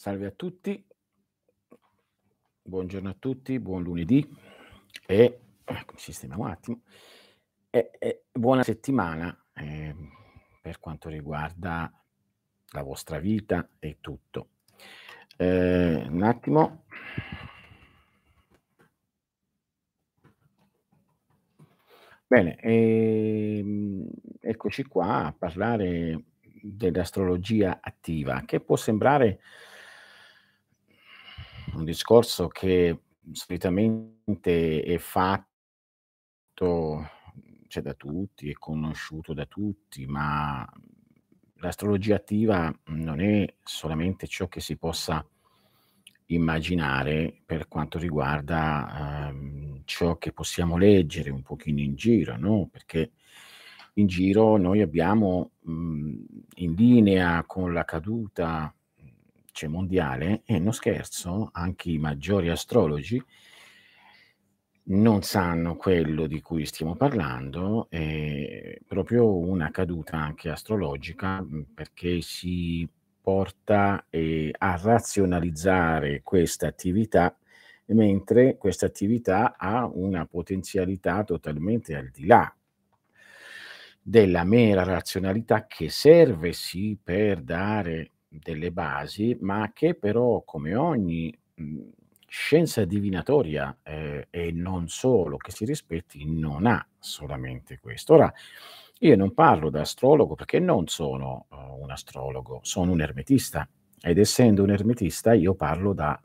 Salve a tutti, buongiorno a tutti, buon lunedì e ecco, sistemiamo un attimo. E, e buona settimana eh, per quanto riguarda la vostra vita e tutto. Eh, un attimo. Bene, ehm, eccoci qua a parlare dell'astrologia attiva, che può sembrare un discorso che solitamente è fatto c'è da tutti, è conosciuto da tutti, ma l'astrologia attiva non è solamente ciò che si possa immaginare per quanto riguarda ehm, ciò che possiamo leggere un pochino in giro, no? Perché in giro noi abbiamo mh, in linea con la caduta cioè mondiale, e non scherzo, anche i maggiori astrologi non sanno quello di cui stiamo parlando, è proprio una caduta anche astrologica, perché si porta eh, a razionalizzare questa attività, mentre questa attività ha una potenzialità totalmente al di là della mera razionalità che serve sì per dare delle basi, ma che però come ogni mh, scienza divinatoria eh, e non solo che si rispetti non ha solamente questo. Ora, io non parlo da astrologo perché non sono uh, un astrologo, sono un ermetista ed essendo un ermetista io parlo da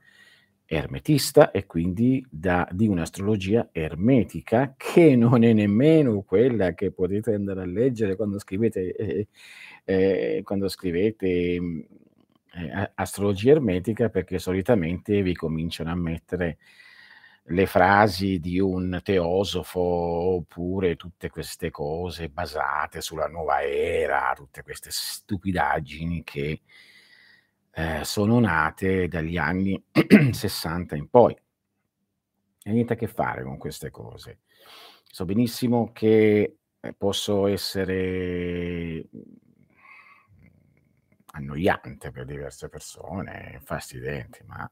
ermetista e quindi da, di un'astrologia ermetica che non è nemmeno quella che potete andare a leggere quando scrivete, eh, eh, quando scrivete mm, eh, astrologia ermetica perché solitamente vi cominciano a mettere le frasi di un teosofo oppure tutte queste cose basate sulla nuova era, tutte queste stupidaggini che eh, sono nate dagli anni 60 in poi. E niente a che fare con queste cose. So benissimo che eh, posso essere annoiante per diverse persone, fastidente, ma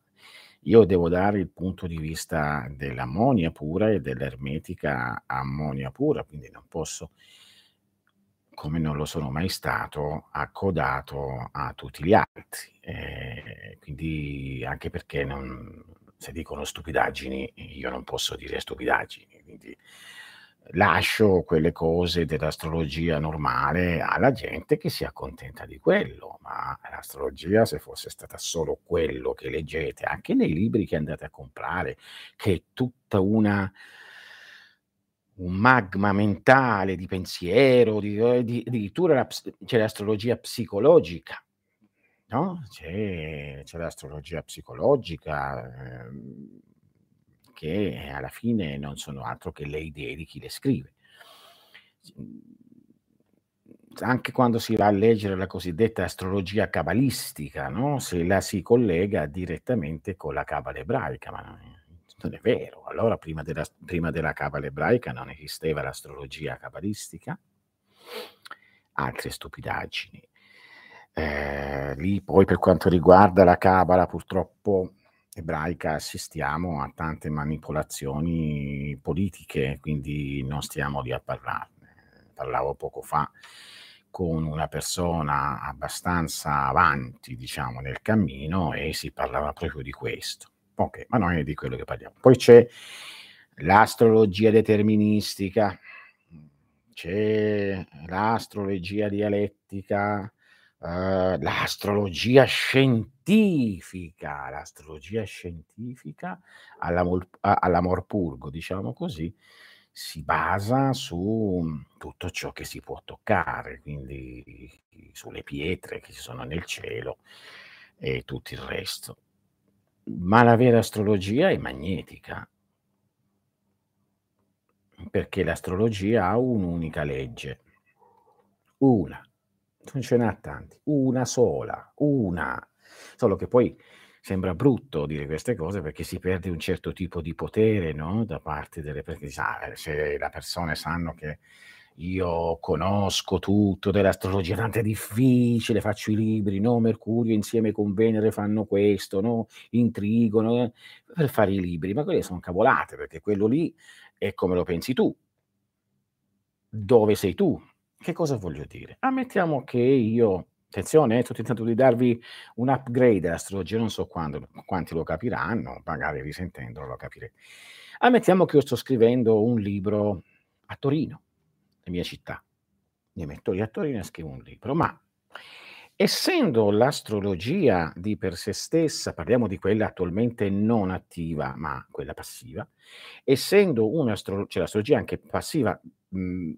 io devo dare il punto di vista dell'ammonia pura e dell'ermetica ammonia pura, quindi non posso, come non lo sono mai stato, accodato a tutti gli altri. Eh, quindi anche perché non, se dicono stupidaggini, io non posso dire stupidaggini. Quindi, lascio quelle cose dell'astrologia normale alla gente che si accontenta di quello, ma l'astrologia se fosse stata solo quello che leggete, anche nei libri che andate a comprare, che è tutta una un magma mentale di pensiero, di, eh, di, addirittura la, c'è l'astrologia psicologica, no? C'è, c'è l'astrologia psicologica. Eh, che alla fine non sono altro che le idee di chi le scrive. Anche quando si va a leggere la cosiddetta astrologia cabalistica, no? se la si collega direttamente con la cabala ebraica, ma non è, vero. Allora, prima della, prima della cabala ebraica non esisteva l'astrologia cabalistica, altre stupidaggini. Eh, lì poi per quanto riguarda la cabala, purtroppo ebraica assistiamo a tante manipolazioni politiche, quindi non stiamo lì a parlarne. Parlavo poco fa con una persona abbastanza avanti, diciamo, nel cammino e si parlava proprio di questo. Ok, ma non è di quello che parliamo. Poi c'è l'astrologia deterministica, c'è l'astrologia dialettica, uh, l'astrologia scientifica, l'astrologia scientifica all'amor purgo, diciamo così, si basa su tutto ciò che si può toccare, quindi sulle pietre che ci sono nel cielo e tutto il resto. Ma la vera astrologia è magnetica, perché l'astrologia ha un'unica legge, una, non ce n'ha tanti, una sola, una. Solo che poi sembra brutto dire queste cose perché si perde un certo tipo di potere no? da parte delle persone. Se le persone sanno che io conosco tutto dell'astrologia, tanto è difficile, faccio i libri, no, Mercurio insieme con Venere fanno questo, no, intrigono, eh, per fare i libri, ma quelle son cavolate, perché quello lì è come lo pensi tu. Dove sei tu? Che cosa voglio dire? Ammettiamo che io attenzione, eh, sto tentando di darvi un upgrade dell'astrologia, non so quando, quanti lo capiranno, magari risentendolo lo capirete. Ammettiamo che io sto scrivendo un libro a Torino, la mia città. Mi metto lì a Torino e scrivo un libro, ma essendo l'astrologia di per sé stessa, parliamo di quella attualmente non attiva, ma quella passiva, essendo un'astro cioè l'astrologia anche passiva, mhmm,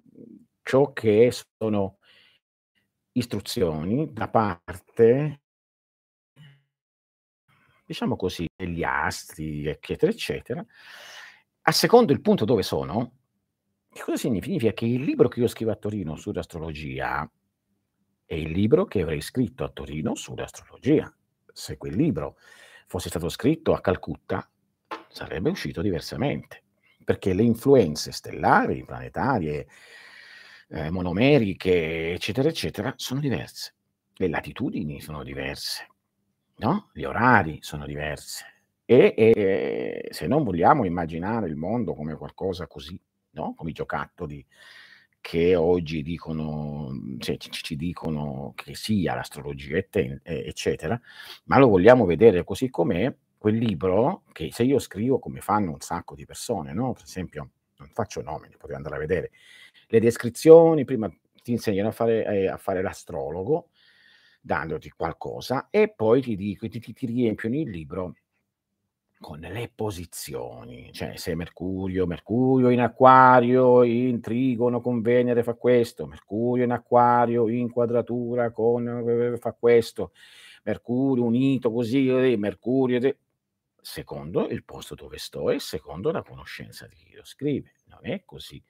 ciò che sono istruzioni da parte diciamo così, degli astri, eccetera, eccetera, a secondo il punto dove sono, che cosa significa? Che il libro che io scrivo a Torino sull'astrologia è il libro che avrei scritto a Torino sull'astrologia. Se quel libro fosse stato scritto a Calcutta, sarebbe uscito diversamente, perché le influenze stellari, planetarie, eh, monomeriche, eccetera, eccetera, sono diverse. Le latitudini sono diverse, no? Gli orari sono diverse. E, e se non vogliamo immaginare il mondo come qualcosa così, no? Come i giocattoli che oggi dicono, cioè, ci, dicono che sia l'astrologia, eccetera, ma lo vogliamo vedere così com'è, quel libro che se io scrivo come fanno un sacco di persone, no? Per esempio, non faccio nomi, potete andare a vedere, le descrizioni, prima ti insegnano a fare, eh, a fare l'astrologo, dandoti qualcosa, e poi ti, dico, ti, ti riempiono il libro con le posizioni, cioè se Mercurio, Mercurio in acquario, in trigono con Venere fa questo, Mercurio in acquario in quadratura con fa questo, Mercurio unito così, Mercurio secondo il posto dove sto e secondo la conoscenza di chi lo scrive, non è così.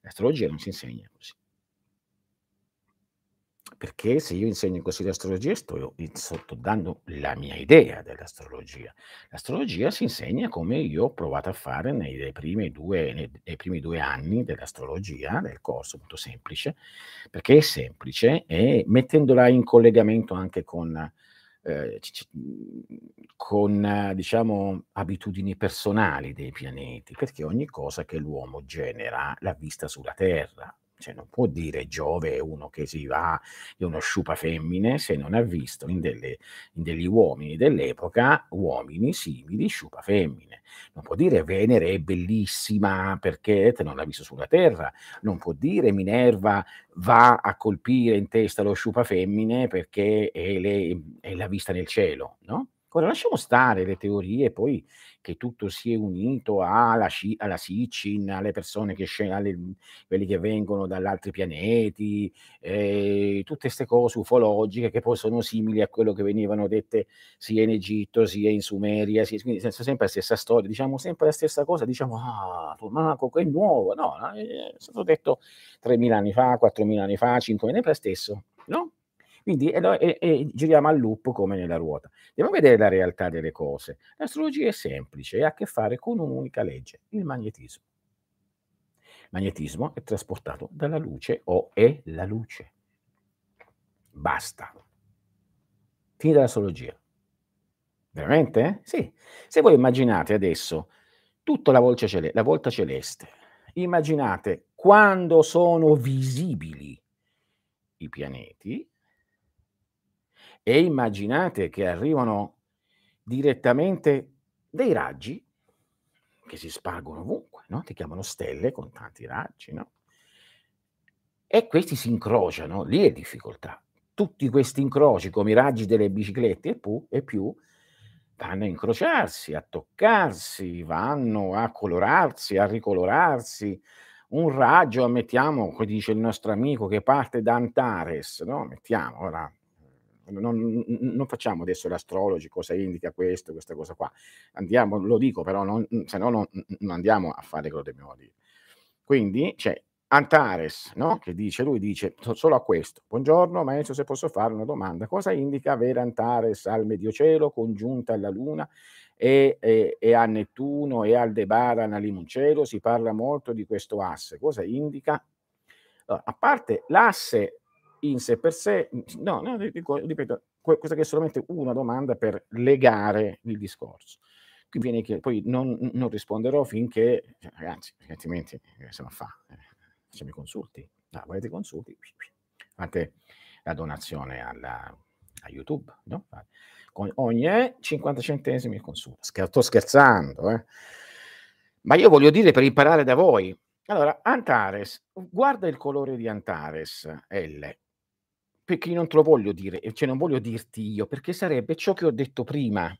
L'astrologia non si insegna così. Perché se io insegno così l'astrologia sto sotto dando la mia idea dell'astrologia. L'astrologia si insegna come io ho provato a fare nei, primi, due, nei, nei primi due anni dell'astrologia, del corso, molto semplice, perché è semplice e mettendola in collegamento anche con eh, con diciamo abitudini personali dei pianeti, perché ogni cosa che l'uomo genera l'ha vista sulla Terra. Cioè non può dire Giove è uno che si va, è uno sciupa femmine, se non ha visto in, delle, in degli uomini dell'epoca uomini simili sciupa femmine. Non può dire Venere è bellissima perché te non l'ha visto sulla Terra. Non può dire Minerva va a colpire in testa lo sciupa femmine perché è, è l'ha vista nel cielo, no? Ora lasciamo stare le teorie poi che tutto si è unito alla, alla Sitchin, alle persone che scendono, quelli che vengono dagli altri pianeti, eh, tutte queste cose ufologiche che poi sono simili a quello che venivano dette sia in Egitto sia in Sumeria, sia, quindi sempre la stessa storia, diciamo sempre la stessa cosa, diciamo ah, Tomaco, è nuovo, no, è stato detto 3.000 anni fa, 4.000 anni fa, 5.000 anni fa, stesso, no? Quindi e, e, e, giriamo al loop come nella ruota. A vedere la realtà delle cose. L'astrologia è semplice e ha a che fare con un'unica legge, il magnetismo. Il magnetismo è trasportato dalla luce o è la luce. Basta. Finita l'astrologia. Veramente? Sì. Se voi immaginate adesso tutta la volta, la volta celeste, immaginate quando sono visibili i pianeti, e immaginate che arrivano direttamente dei raggi che si spargono ovunque, no? Ti chiamano stelle con tanti raggi, no? E questi si incrociano, lì è difficoltà. Tutti questi incroci, come i raggi delle biciclette e più, e più vanno a incrociarsi, a toccarsi, vanno a colorarsi, a ricolorarsi. Un raggio, mettiamo, come dice il nostro amico, che parte da Antares, no? Mettiamo, ora non, non, facciamo adesso l'astrologi, cosa indica questo, questa cosa qua. Andiamo, lo dico, però non, se no non, non, andiamo a fare quello che dobbiamo dire. Quindi c'è Antares, no? che dice, lui dice solo a questo, buongiorno maestro se posso fare una domanda, cosa indica avere Antares al Mediocielo congiunta alla Luna e, e, e a Nettuno e Aldebaran a Limoncello? Si parla molto di questo asse, cosa indica? Allora, a parte l'asse in sé per sé, no, no dico, ripeto, questa è solamente una domanda per legare il discorso. Qui viene che poi non, non risponderò finché, ragazzi, altrimenti eh, se non fa, eh, facciamo i consulti. No, volete i consulti? Fate la donazione alla, a YouTube, no? Con ogni 50 centesimi il consulto. Sto scherzando, eh? Ma io voglio dire per imparare da voi. Allora, Antares, guarda il colore di Antares L, perché non te lo voglio dire, cioè non voglio dirti io, perché sarebbe ciò che ho detto prima,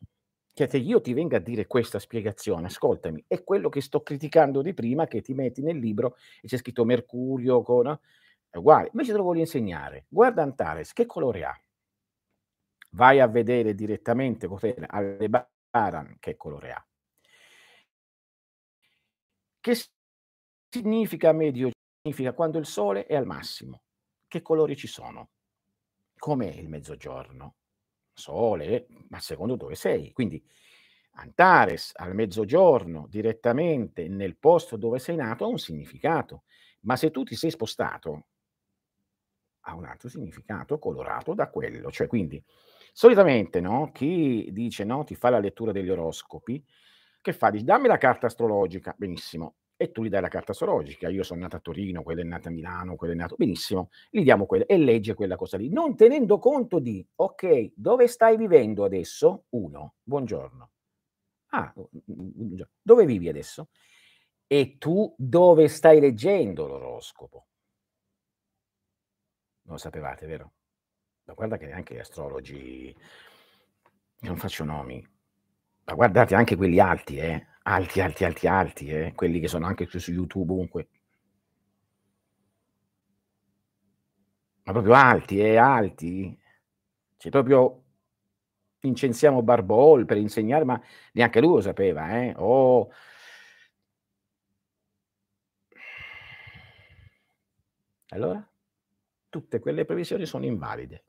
che se io ti venga a dire questa spiegazione, ascoltami, è quello che sto criticando di prima, che ti metti nel libro e c'è scritto Mercurio, con, è uguale, invece te lo voglio insegnare. Guarda Antares, che colore ha? Vai a vedere direttamente Aldebaran che colore ha. Che significa medio? Significa quando il sole è al massimo. Che colori ci sono? Com'è il mezzogiorno? Sole, ma secondo dove sei? Quindi Antares al mezzogiorno direttamente nel posto dove sei nato ha un significato, ma se tu ti sei spostato ha un altro significato colorato da quello, cioè quindi solitamente no, chi dice no, ti fa la lettura degli oroscopi, che fa? Dici dammi la carta astrologica, benissimo, e tu gli dai la carta astrologica. Io sono nato a Torino, quello è nato a Milano, quello è nato benissimo, gli diamo quella e legge quella cosa lì, non tenendo conto di, ok, dove stai vivendo adesso? Uno, buongiorno. Ah, dove vivi adesso? E tu dove stai leggendo l'oroscopo? Non lo sapevate, vero? Ma guarda che anche gli astrologi, non faccio nomi, ma guardate anche quelli alti, eh? Alti, alti, alti, alti, eh? quelli che sono anche su YouTube ovunque. Ma proprio alti, eh? Alti. Cioè proprio incensiamo Barbol per insegnare, ma neanche lui lo sapeva, eh? Oh. Allora? Tutte quelle previsioni sono invalide.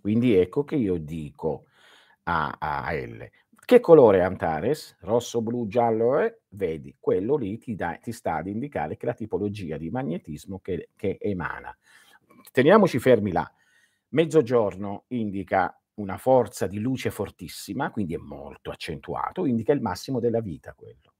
Quindi ecco che io dico a, a L, che colore è Antares? Rosso, blu, giallo? Eh? Vedi, quello lì ti, da, ti, sta ad indicare che la tipologia di magnetismo che, che emana. Teniamoci fermi là. Mezzogiorno indica una forza di luce fortissima, quindi è molto accentuato, indica il massimo della vita quello,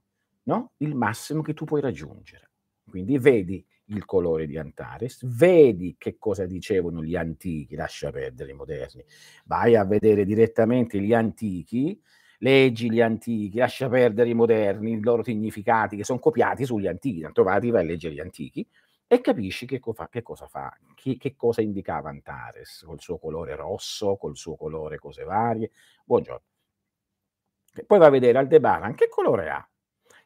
no? Il massimo che tu puoi raggiungere. Quindi vedi il colore di Antares, vedi che cosa dicevano gli antichi, lascia perdere i moderni, vai a vedere direttamente gli antichi, leggi gli antichi, lascia perdere i moderni, i loro significati che sono copiati sugli antichi, tanto vai a leggere gli antichi e capisci che, co- che cosa fa, che, che, cosa indicava Antares, col suo colore rosso, col suo colore cose varie. Buongiorno. Poi va a vedere Aldebaran, che colore ha?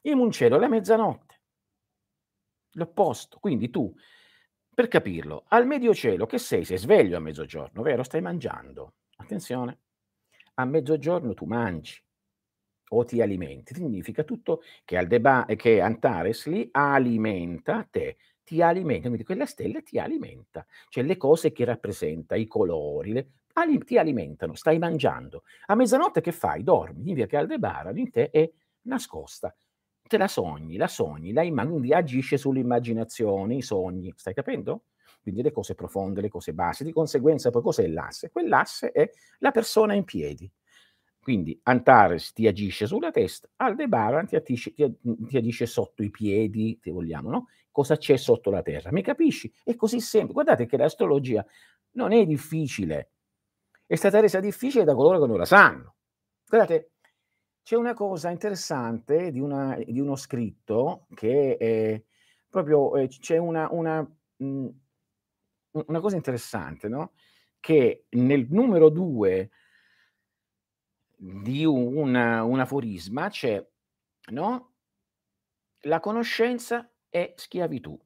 Il Muncello è la mezzanotte, l'opposto. Quindi tu, per capirlo, al medio cielo che sei? Sei sveglio a mezzogiorno, vero? Stai mangiando. Attenzione, a mezzogiorno tu mangi o ti alimenti, significa tutto che, Aldeba, che Antares li alimenta te, ti alimenta, quindi quella stella ti alimenta, cioè le cose che rappresenta, i colori, le, ali, ti alimentano, stai mangiando. A mezzanotte che fai? Dormi, significa che Aldebaran in te è nascosta, te la sogni, la sogni, la immagini, quindi agisce sull'immaginazione, i sogni, stai capendo? Quindi le cose profonde, le cose basse, di conseguenza poi cos'è l'asse? Quell'asse è la persona in piedi, quindi Antares ti agisce sulla testa, Aldebaran ti, agisce, ti, ti agisce sotto i piedi, se vogliamo, no? Cosa c'è sotto la terra? Mi capisci? È così semplice. Guardate che l'astrologia non è difficile, è stata resa difficile da coloro che non la sanno. Guardate, c'è una cosa interessante di, una, di uno scritto che è proprio, eh, c'è una, una, mh, una cosa interessante, no? Che nel numero 2 di un un aforisma c'è, no, la conoscenza è schiavitù.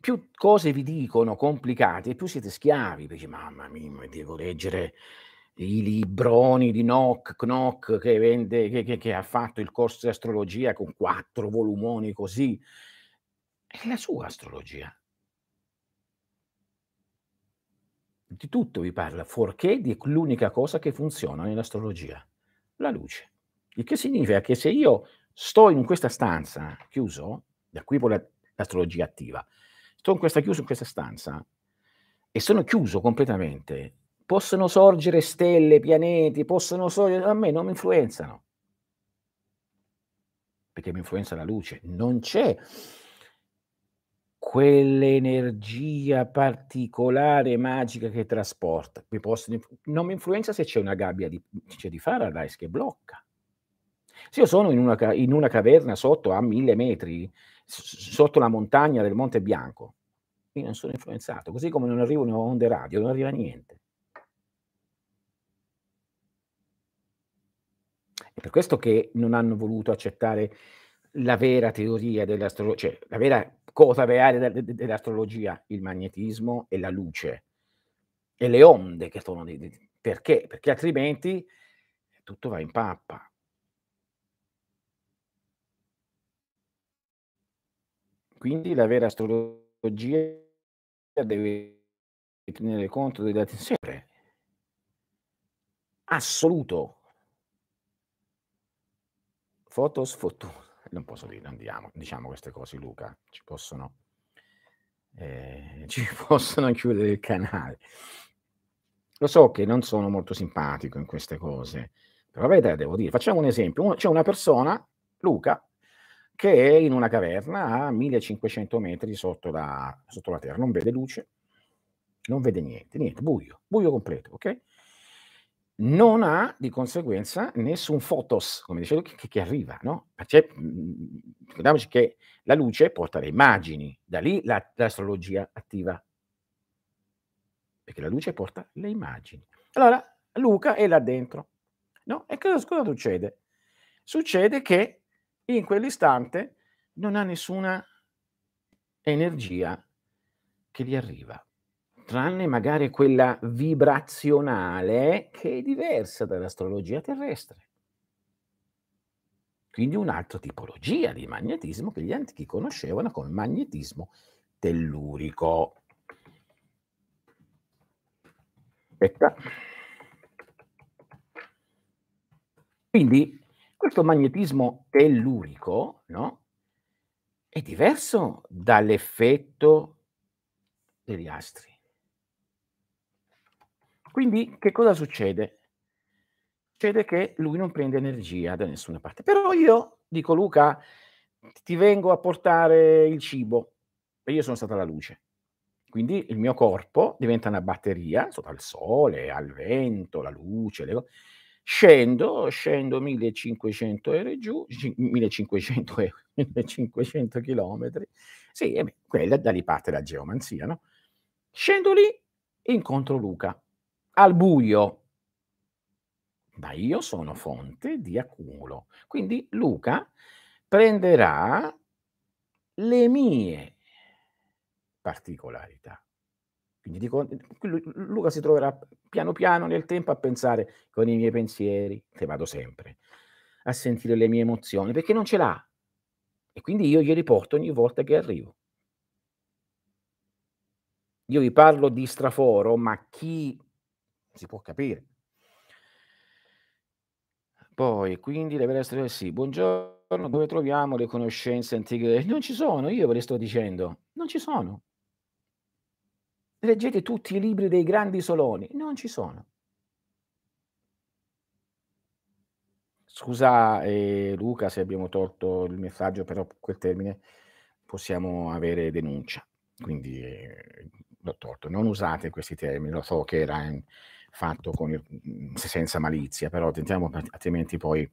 Più cose vi dicono complicate, più siete schiavi, dici: "Mamma mia, devo leggere i libroni di Nock Knock che vende che che che ha fatto il corso di astrologia con quattro volumoni così". È la sua astrologia. Di tutto vi parla, fuorché di l'unica cosa che funziona nell'astrologia, la luce. Il che significa che se io sto in questa stanza chiuso, da qui poi la l'astrologia attiva. Sto in questa chiuso in questa stanza e sono chiuso completamente. Possono sorgere stelle, pianeti, possono sorgere, a me non mi influenzano. Perché mi influenza la luce. Non c'è quell'energia particolare, magica che trasporta. Mi possono, non mi influenza se c'è una gabbia di, c'è di Faraday che blocca. Se io sono in una, in una caverna sotto a mille metri, sotto la montagna del Monte Bianco, io non sono influenzato, così come non arrivano onde radio, non arriva niente. È per questo che non hanno voluto accettare la vera teoria dell'astrologia, cioè la vera cosa reale dell'astrologia, il magnetismo e la luce e le onde che sono di, perché? Perché altrimenti tutto va in pappa. Quindi la vera astrologia deve tenere conto dei dati sempre assoluto. Fotos, foto non posso dire, andiamo, diciamo queste cose, Luca, ci possono, eh, ci possono chiudere il canale. Lo so che non sono molto simpatico in queste cose, però vedete, devo dire, facciamo un esempio, c'è una persona, Luca, che è in una caverna a 1500 metri sotto la, sotto la terra, non vede luce, non vede niente, niente, buio, buio completo, ok? Non ha di conseguenza nessun fotos, come dicevo, che, che arriva, no? Perché, mhmm, ricordiamoci che la luce porta le immagini, da lì la, l'astrologia attiva, perché la luce porta le immagini. Allora, Luca è là dentro, no? E cosa, cosa succede? Succede che in quell'istante non ha nessuna energia che gli arriva tranne magari quella vibrazionale che è diversa dall'astrologia terrestre. Quindi un'altra tipologia di magnetismo che gli antichi conoscevano come magnetismo tellurico. Aspetta. Quindi questo magnetismo tellurico no, è diverso dall'effetto degli astri. Quindi che cosa succede? Succede che lui non prende energia da nessuna parte. Però io dico Luca, ti vengo a portare il cibo e io sono stata la luce. Quindi il mio corpo diventa una batteria sotto al sole, al vento, la luce, le... scendo, scendo 1500 euro giù, 1500 euro, 1500 chilometri. Sì, e beh, quella da lì parte la geomanzia, no? Scendo lì, incontro Luca al buio. Ma io sono fonte di accumulo. Quindi Luca prenderà le mie particolarità. Quindi dico, Luca si troverà piano piano nel tempo a pensare con i miei pensieri, che vado sempre, a sentire le mie emozioni, perché non ce l'ha. E quindi io glieli porto ogni volta che arrivo. Io vi parlo di straforo, ma chi si può capire. Poi, quindi deve essere sì. Buongiorno, dove troviamo le conoscenze antiche? Non ci sono, io ve le sto dicendo, non ci sono. Leggete tutti i libri dei grandi soloni, non ci sono. Scusa eh, Luca se abbiamo tolto il messaggio, però quel termine possiamo avere denuncia. Quindi eh, l'ho tolto. Non usate questi termini, lo so che era in, fatto il, mhmm, senza malizia, però tentiamo, altrimenti poi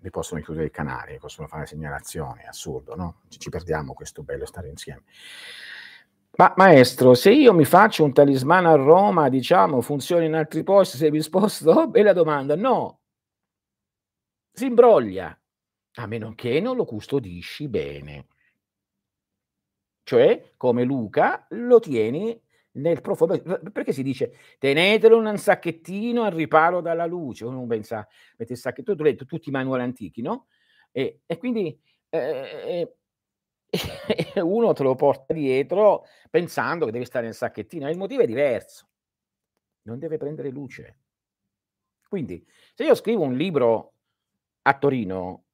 vi possono chiudere il canale, possono fare segnalazioni, assurdo, no? Ci, perdiamo questo bello stare insieme. Ma maestro, se io mi faccio un talismano a Roma, diciamo, funziona in altri posti, se vi sposto, oh, bella domanda, no. Si imbroglia, a meno che non lo custodisci bene. Cioè, come Luca, lo tieni nel profondo, perché si dice tenetelo in un sacchettino al riparo dalla luce, uno pensa, mette il sacchetto, tu letto tutti i manuali antichi, no? E, e quindi eh, eh, uno te lo porta dietro pensando che deve stare nel sacchettino, il motivo è diverso, non deve prendere luce. Quindi, se io scrivo un libro a Torino,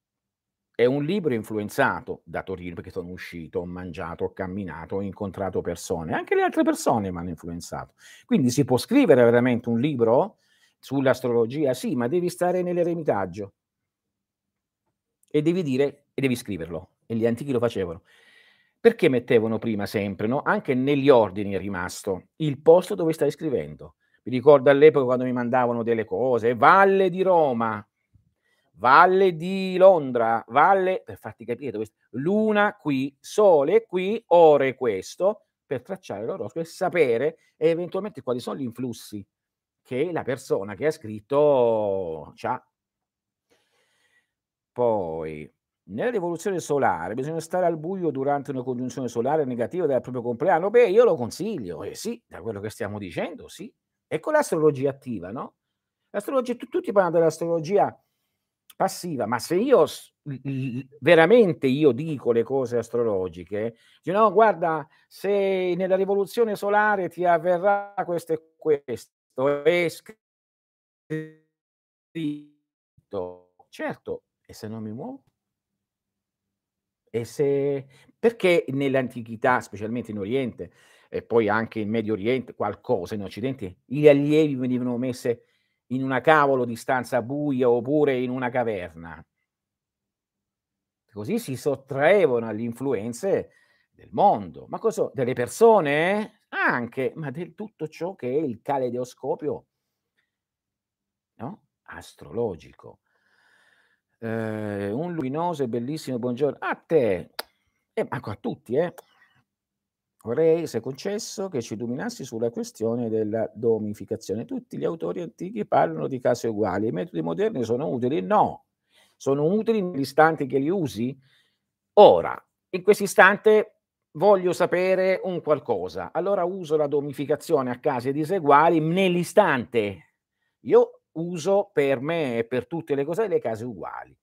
è un libro influenzato da Torino, perché sono uscito, ho mangiato, ho camminato, ho incontrato persone, anche le altre persone m'hanno influenzato. Quindi si può scrivere veramente un libro sull'astrologia? Sì, ma devi stare nell'eremitaggio. E devi dire e devi scriverlo. E gli antichi lo facevano. Perché mettevano prima sempre, no, anche negli ordini è rimasto, il posto dove stai scrivendo. Mi ricordo all'epoca quando mi mandavano delle cose, Valle di Roma, Valle di Londra, Valle, per farti capire dove Luna qui, Sole qui, Ore questo, per tracciare l'oroscopo e sapere eventualmente quali sono gli influssi che la persona che ha scritto c'ha. Poi, nella rivoluzione solare bisogna stare al buio durante una congiunzione solare negativa del proprio compleanno? Beh, io lo consiglio, eh sì, da quello che stiamo dicendo, sì. E con l'astrologia attiva, no? L'astrologia, tutti parlano dell'astrologia passiva, ma se io veramente io dico le cose astrologiche, dico, no, guarda, se nella rivoluzione solare ti avverrà questo e questo, è scritto, certo, e se non mi muovo? E se perché nell'antichità, specialmente in Oriente e poi anche in Medio Oriente, qualcosa in Occidente, gli allievi venivano messe in una cavolo di stanza buia oppure in una caverna. Così si sottraevano alle influenze del mondo, ma cosa delle persone? Anche, ma del tutto ciò che è il caleidoscopio no? astrologico. Eh, un luminoso e bellissimo buongiorno a te, e ma a tutti, eh. Vorrei, se concesso, che ci illuminassi sulla questione della domificazione. Tutti gli autori antichi parlano di case uguali. I metodi moderni sono utili? No. Sono utili nell'istante che li usi? Ora, in questo istante voglio sapere un qualcosa. Allora uso la domificazione a case diseguali nell'istante. Io uso per me e per tutte le cose le case uguali.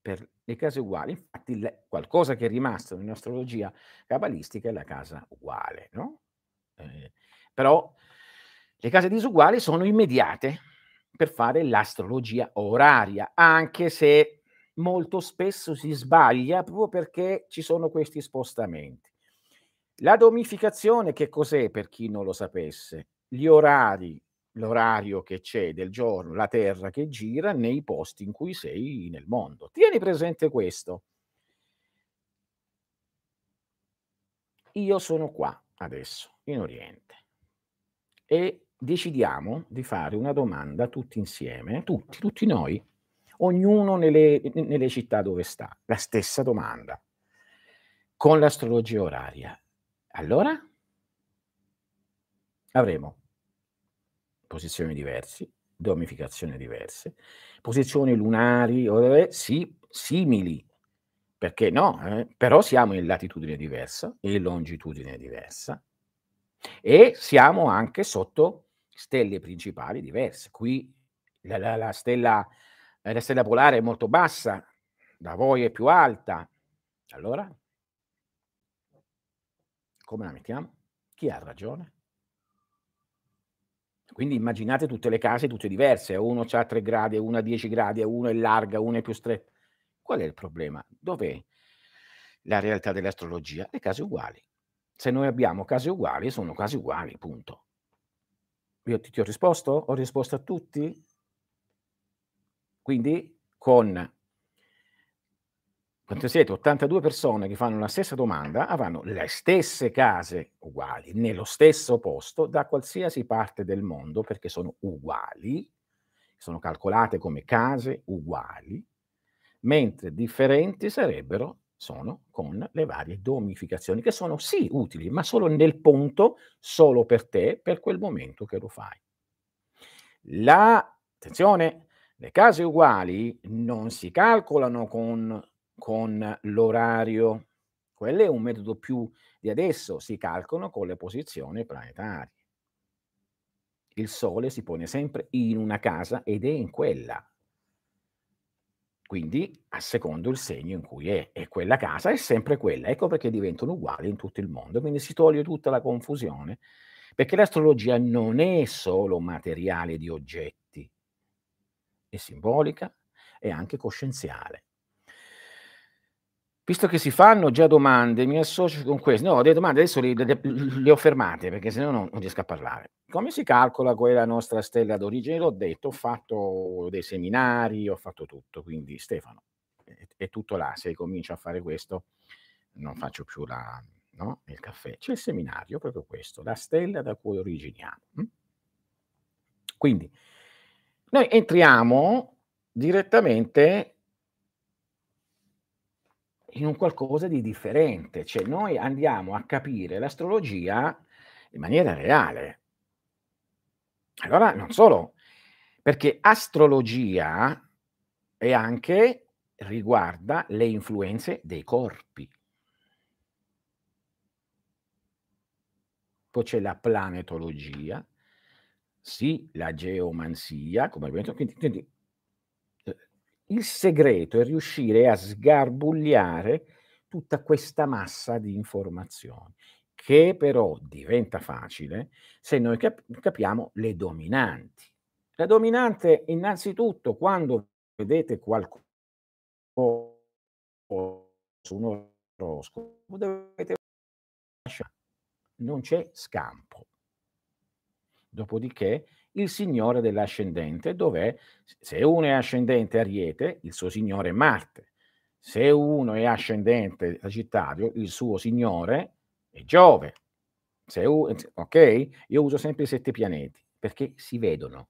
Per le case uguali, infatti le, qualcosa che è rimasto nell'astrologia cabalistica è la casa uguale, no? Eh, però le case disuguali sono immediate per fare l'astrologia oraria, anche se molto spesso si sbaglia proprio perché ci sono questi spostamenti. La domificazione che cos'è per chi non lo sapesse? Gli orari l'orario che c'è del giorno, la Terra che gira nei posti in cui sei nel mondo. Tieni presente questo. Io sono qua adesso, in Oriente, e decidiamo di fare una domanda tutti insieme, tutti, tutti noi, ognuno nelle, nelle città dove sta, la stessa domanda, con l'astrologia oraria. Allora avremo posizioni diverse, domificazioni diverse, posizioni lunari, sì, simili, perché no? Eh? Però siamo in latitudine diversa e in longitudine diversa e siamo anche sotto stelle principali diverse. Qui la, la, la, stella, la stella polare è molto bassa, da voi è più alta. Allora, come la mettiamo? Chi ha ragione? Quindi immaginate tutte le case tutte diverse, uno ha 3 gradi, uno ha 10 gradi, uno è larga, uno è più stretta. Qual è il problema? Dov'è la realtà dell'astrologia? Le case uguali. Se noi abbiamo case uguali, sono case uguali, punto. Io ti, ti ho risposto? Ho risposto a tutti? Quindi con quanto siete 82 persone che fanno la stessa domanda, avranno le stesse case uguali, nello stesso posto, da qualsiasi parte del mondo, perché sono uguali, sono calcolate come case uguali, mentre differenti sarebbero, sono con le varie domificazioni, che sono sì utili, ma solo nel punto, solo per te, per quel momento che lo fai. La, attenzione, le case uguali non si calcolano con con l'orario. Quello è un metodo più di adesso, si calcolano con le posizioni planetarie. Il Sole si pone sempre in una casa ed è in quella. Quindi a secondo il segno in cui è, e quella casa è sempre quella. Ecco perché diventano uguali in tutto il mondo. Quindi si toglie tutta la confusione, perché l'astrologia non è solo materiale di oggetti, è simbolica, e anche coscienziale. Visto che si fanno già domande, mi associo con questo. No, le domande adesso le, le, le ho fermate perché sennò non, non riesco a parlare. Come si calcola quella nostra stella d'origine? L'ho detto, ho fatto dei seminari, ho fatto tutto. Quindi Stefano, è, è tutto là. Se comincio a fare questo, non faccio più la, no? il caffè. C'è il seminario, proprio questo, la stella da cui originiamo. Hm? Quindi, noi entriamo direttamente in un qualcosa di differente, cioè noi andiamo a capire l'astrologia in maniera reale. Allora, non solo, perché astrologia è anche riguarda le influenze dei corpi. Poi c'è la planetologia, sì, la geomanzia, come abbiamo detto, quindi, quindi il segreto è riuscire a sgarbugliare tutta questa massa di informazioni, che però diventa facile se noi cap- capiamo le dominanti. La dominante, innanzitutto, quando vedete qualcosa su un oroscopo, dovete lasciare. Non c'è scampo. Dopodiché il signore dell'ascendente, dov'è? Se uno è ascendente Ariete, il suo signore è Marte. Se uno è ascendente Sagittario, il suo signore è Giove. Se ok? Io uso sempre i sette pianeti perché si vedono.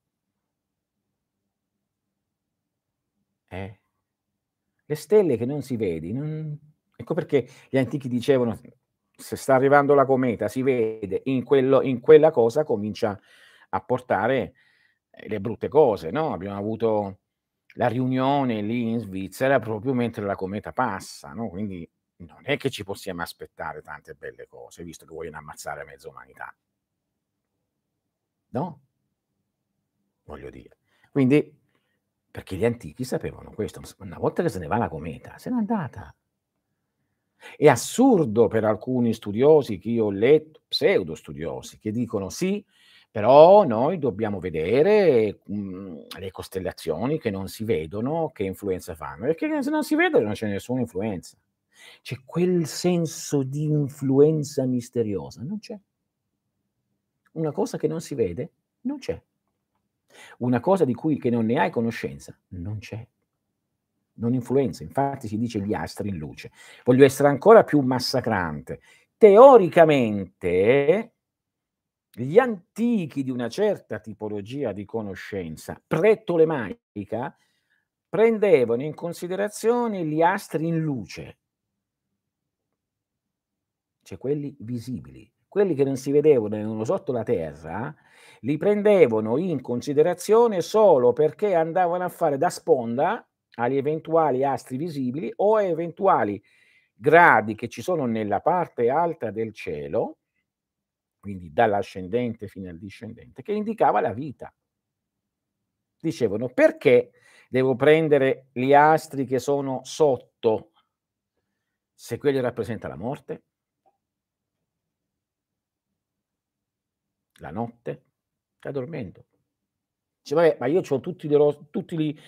Eh? Le stelle che non si vedi, non... ecco perché gli antichi dicevano se sta arrivando la cometa si vede in, quello, in quella cosa comincia a portare eh, le brutte cose, no? Abbiamo avuto la riunione lì in Svizzera proprio mentre la cometa passa, no? Quindi non è che ci possiamo aspettare tante belle cose, visto che vogliono ammazzare mezza umanità. No? Voglio dire. Quindi, perché gli antichi sapevano questo, una volta che se ne va la cometa, se n'è andata. È assurdo per alcuni studiosi che io ho letto, pseudo studiosi, che dicono sì, però noi dobbiamo vedere mh, mhmm, le costellazioni che non si vedono, che influenza fanno, perché se non si vedono non c'è nessuna influenza. C'è quel senso di influenza misteriosa, non c'è. Una cosa che non si vede, non c'è. Una cosa di cui non ne hai conoscenza, non c'è. Non influenza, infatti si dice gli astri in luce. Voglio essere ancora più massacrante. Teoricamente, gli antichi di una certa tipologia di conoscenza pre-tolemaica prendevano in considerazione gli astri in luce, cioè quelli visibili, quelli che non si vedevano sotto la terra, li prendevano in considerazione solo perché andavano a fare da sponda agli eventuali astri visibili o eventuali gradi che ci sono nella parte alta del cielo quindi dall'ascendente fino al discendente, che indicava la vita. Dicevano, perché devo prendere gli astri che sono sotto se quelli rappresenta la morte? La notte? Sta dormendo. Dice, vabbè, ma io ho tutti, le, tutti gli,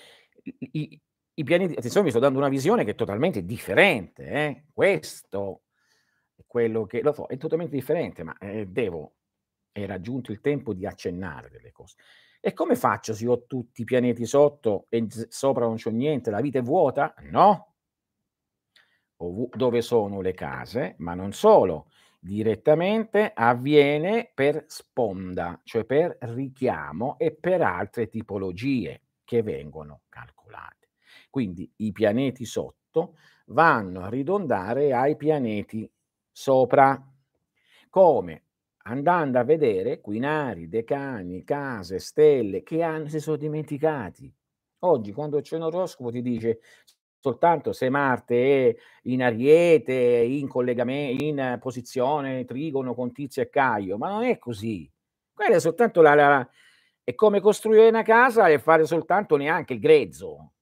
i, i, pianeti, attenzione, mi sto dando una visione che è totalmente differente, eh? questo quello che lo so, è totalmente differente, ma eh, devo, è raggiunto il tempo di accennare delle cose. E come faccio se ho tutti i pianeti sotto e sopra non c'ho niente, la vita è vuota? No. Ov- dove sono le case? Ma non solo, direttamente avviene per sponda, cioè per richiamo e per altre tipologie che vengono calcolate. Quindi i pianeti sotto vanno a ridondare ai pianeti sopra. Come? Andando a vedere quinari, decani, case, stelle che hanno, si sono dimenticati. Oggi quando c'è un oroscopo ti dice soltanto se Marte è in Ariete, in collegamento, in posizione trigono con Tizio e Caio, ma non è così. Quella è soltanto la, la è come costruire una casa e fare soltanto neanche il grezzo,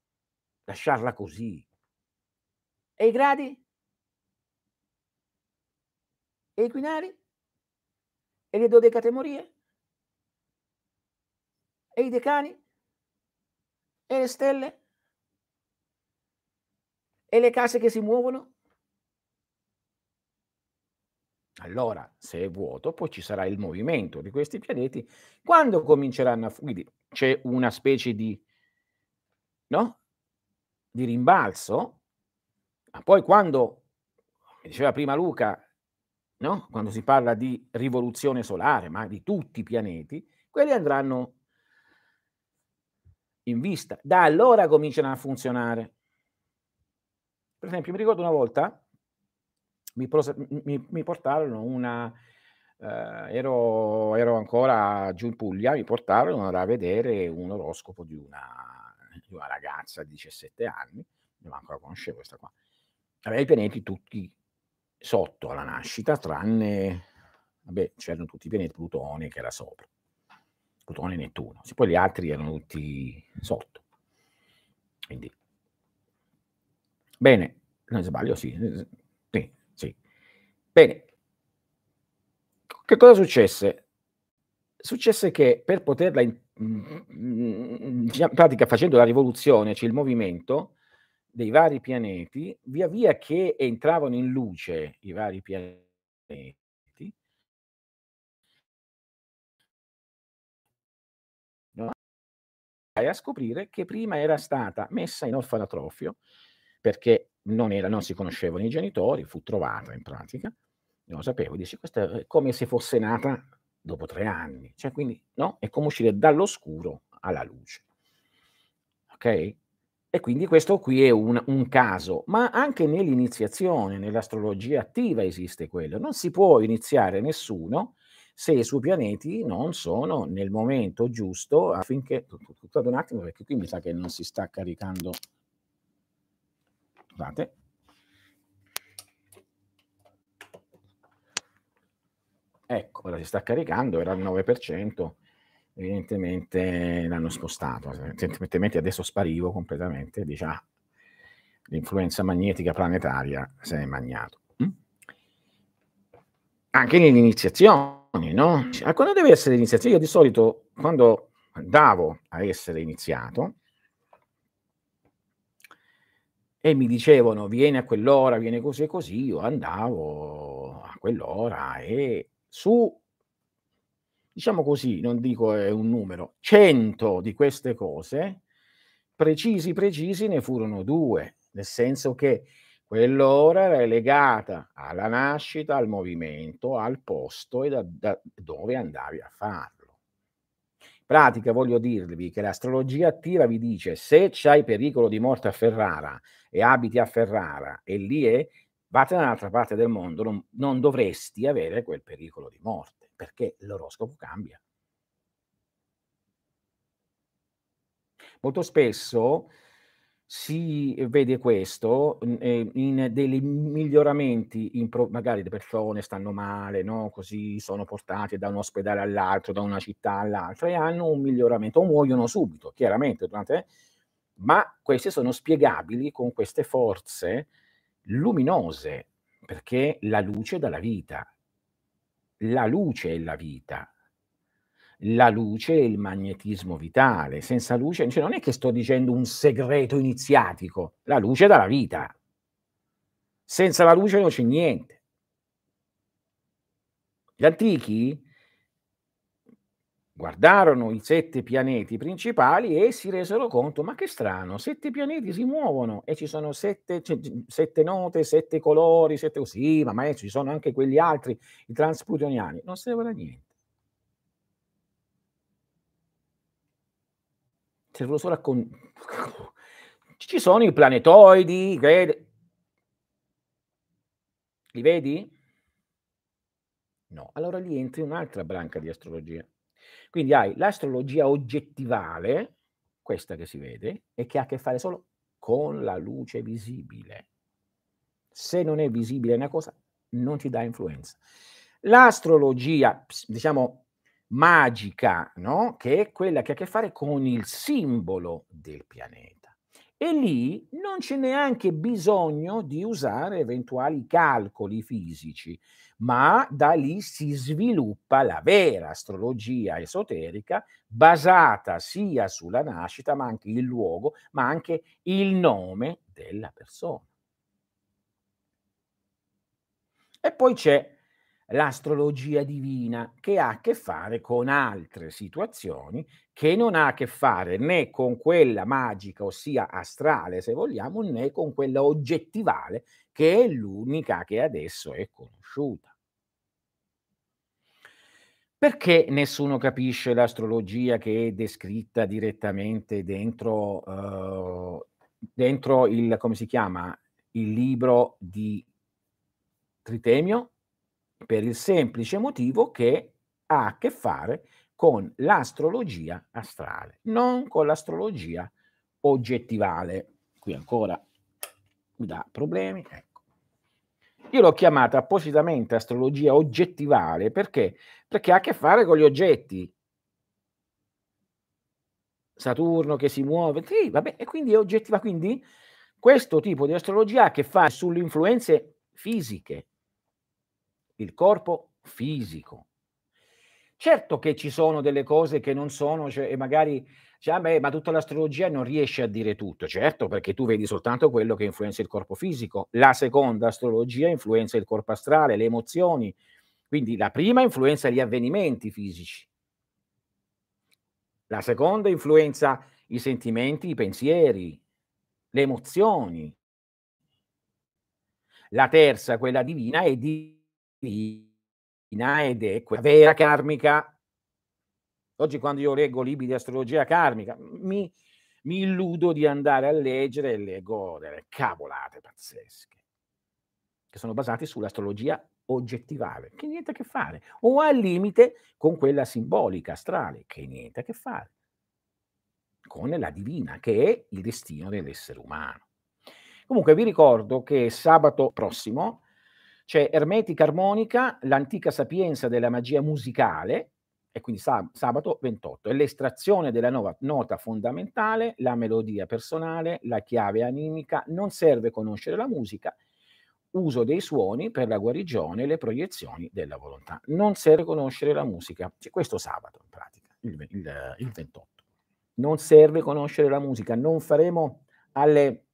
lasciarla così. E i gradi? E i quinari? E le dodecatemorie? E i decani? E le stelle? E le case che si muovono? Allora, se è vuoto, poi ci sarà il movimento di questi pianeti. Quando cominceranno a... Quindi c'è una specie di... No? Di rimbalzo. Ma poi quando, diceva prima Luca, no? quando si parla di rivoluzione solare, ma di tutti i pianeti, quelli andranno in vista. Da allora cominciano a funzionare. Per esempio, mi ricordo una volta, mi, pros- mi, mi portarono una... Eh, ero, ero, ancora giù in Puglia, mi portarono a vedere un oroscopo di una, di una ragazza di 17 anni, io ancora conoscevo questa qua. Aveva i pianeti tutti sotto alla nascita, tranne, vabbè, c'erano tutti i pianeti, Plutone che era sopra, Plutone e Nettuno, poi gli altri erano tutti sotto. Quindi, bene, non sbaglio, sì, sì, sì. Bene, che cosa successe? Successe che per poterla, in, in pratica facendo la rivoluzione, cioè il movimento, dei vari pianeti, via via che entravano in luce i vari pianeti, a scoprire che prima era stata messa in orfanatrofio perché non, era, non si conoscevano i genitori, fu trovata in pratica, non lo sapevo, dice questa è come se fosse nata dopo tre anni, cioè quindi no? è come uscire dall'oscuro alla luce. Ok? E quindi questo qui è un, un caso, ma anche nell'iniziazione, nell'astrologia attiva esiste quello. Non si può iniziare nessuno se i suoi pianeti non sono nel momento giusto affinché... Scusate un attimo perché qui mi sa che non si sta caricando... Scusate. Ecco, ora si sta caricando, era al 9% evidentemente l'hanno spostato, evidentemente adesso sparivo completamente, dice ah, l'influenza magnetica planetaria se ne è magnato. Mm? Anche nelle iniziazioni, no? A quando deve essere l'iniziazione? Io di solito quando andavo a essere iniziato e mi dicevano vieni a quell'ora, vieni così e così, io andavo a quell'ora e su diciamo così, non dico è un numero, 100 di queste cose, precisi precisi ne furono due, nel senso che quell'ora era legata alla nascita, al movimento, al posto e da, da dove andavi a farlo. In pratica voglio dirvi che l'astrologia attiva vi dice se c'hai pericolo di morte a Ferrara e abiti a Ferrara e lì è, vate da un'altra parte del mondo, non, non dovresti avere quel pericolo di morte perché l'oroscopo cambia. Molto spesso si vede questo eh, in dei miglioramenti, in pro- magari le persone stanno male, no? così sono portate da un ospedale all'altro, da una città all'altra e hanno un miglioramento o muoiono subito, chiaramente, durante, ma queste sono spiegabili con queste forze luminose, perché la luce dà la vita, la luce è la vita. La luce è il magnetismo vitale. Senza luce, cioè non è che sto dicendo un segreto iniziatico, la luce dà la vita. Senza la luce non c'è niente. Gli antichi guardarono i sette pianeti principali e si resero conto, ma che strano, sette pianeti si muovono e ci sono sette, sette note, sette colori, sette così, ma, ma ci sono anche quegli altri, i transplutoniani, non serve da niente. Servono solo a... Con... Ci sono i planetoidi, li vedi? No, allora lì entri un'altra branca di astrologia. Quindi hai l'astrologia oggettivale, questa che si vede, e che ha a che fare solo con la luce visibile. Se non è visibile una cosa, non ti dà influenza. L'astrologia, diciamo, magica, no? che è quella che ha a che fare con il simbolo del pianeta. E lì non c'è neanche bisogno di usare eventuali calcoli fisici, ma da lì si sviluppa la vera astrologia esoterica basata sia sulla nascita, ma anche il luogo, ma anche il nome della persona. E poi c'è l'astrologia divina che ha a che fare con altre situazioni che non ha a che fare né con quella magica, ossia astrale se vogliamo, né con quella oggettivale che è l'unica che adesso è conosciuta. Perché nessuno capisce l'astrologia che è descritta direttamente dentro, uh, dentro il, come si chiama, il libro di Tritemio? Per il semplice motivo che ha a che fare con l'astrologia astrale, non con l'astrologia oggettivale. Qui ancora mi dà problemi. Ecco. Io l'ho chiamata appositamente astrologia oggettivale perché? Perché ha a che fare con gli oggetti. Saturno che si muove, sì, vabbè, e quindi è oggettiva. Quindi questo tipo di astrologia ha a che fare sulle influenze fisiche, il corpo fisico. Certo che ci sono delle cose che non sono, cioè, e magari cioè, beh, ma tutta l'astrologia non riesce a dire tutto, certo, perché tu vedi soltanto quello che influenza il corpo fisico. La seconda astrologia influenza il corpo astrale, le emozioni. Quindi la prima influenza gli avvenimenti fisici. La seconda influenza i sentimenti, i pensieri, le emozioni. La terza, quella divina, è divina ed è quella vera karmica Oggi quando io leggo libri di astrologia karmica mi, mi illudo di andare a leggere e leggo delle cavolate pazzesche che sono basate sull'astrologia oggettivale, che niente a che fare, o al limite con quella simbolica astrale, che niente a che fare con la divina, che è il destino dell'essere umano. Comunque vi ricordo che sabato prossimo c'è Ermetica Armonica, l'antica sapienza della magia musicale, e quindi sab- sabato 28, è l'estrazione della nuova nota fondamentale, la melodia personale, la chiave animica, non serve conoscere la musica, uso dei suoni per la guarigione e le proiezioni della volontà. Non serve conoscere la musica, cioè, questo sabato in pratica, il, il, il 28. Non serve conoscere la musica, non faremo alle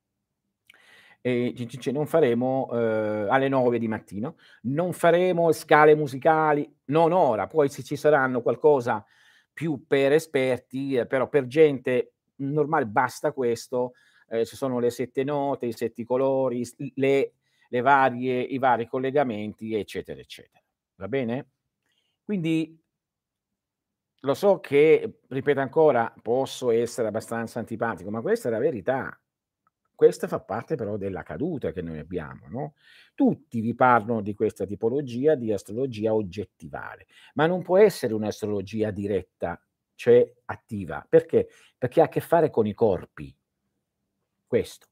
e non faremo eh, alle 9 di mattino, non faremo scale musicali, non ora, poi se ci saranno qualcosa più per esperti, eh, però per gente normale basta questo, eh, ci sono le sette note, i sette colori, le, le varie, i vari collegamenti, eccetera, eccetera. Va bene? Quindi lo so che, ripeto ancora, posso essere abbastanza antipatico, ma questa è la verità. Questa fa parte però della caduta che noi abbiamo, no? Tutti vi parlano di questa tipologia di astrologia oggettivale, ma non può essere un'astrologia diretta, cioè attiva. Perché? Perché ha a che fare con i corpi. Questo.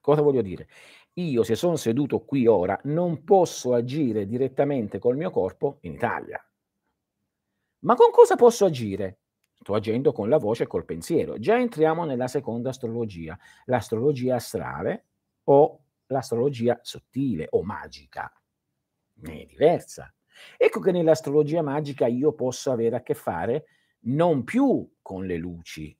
Cosa voglio dire? Io se sono seduto qui ora non posso agire direttamente col mio corpo in Italia. Ma con cosa posso agire? Sto agendo con la voce e col pensiero. Già entriamo nella seconda astrologia, l'astrologia astrale o l'astrologia sottile o magica. Ne è diversa. Ecco che nell'astrologia magica io posso avere a che fare non più con le luci,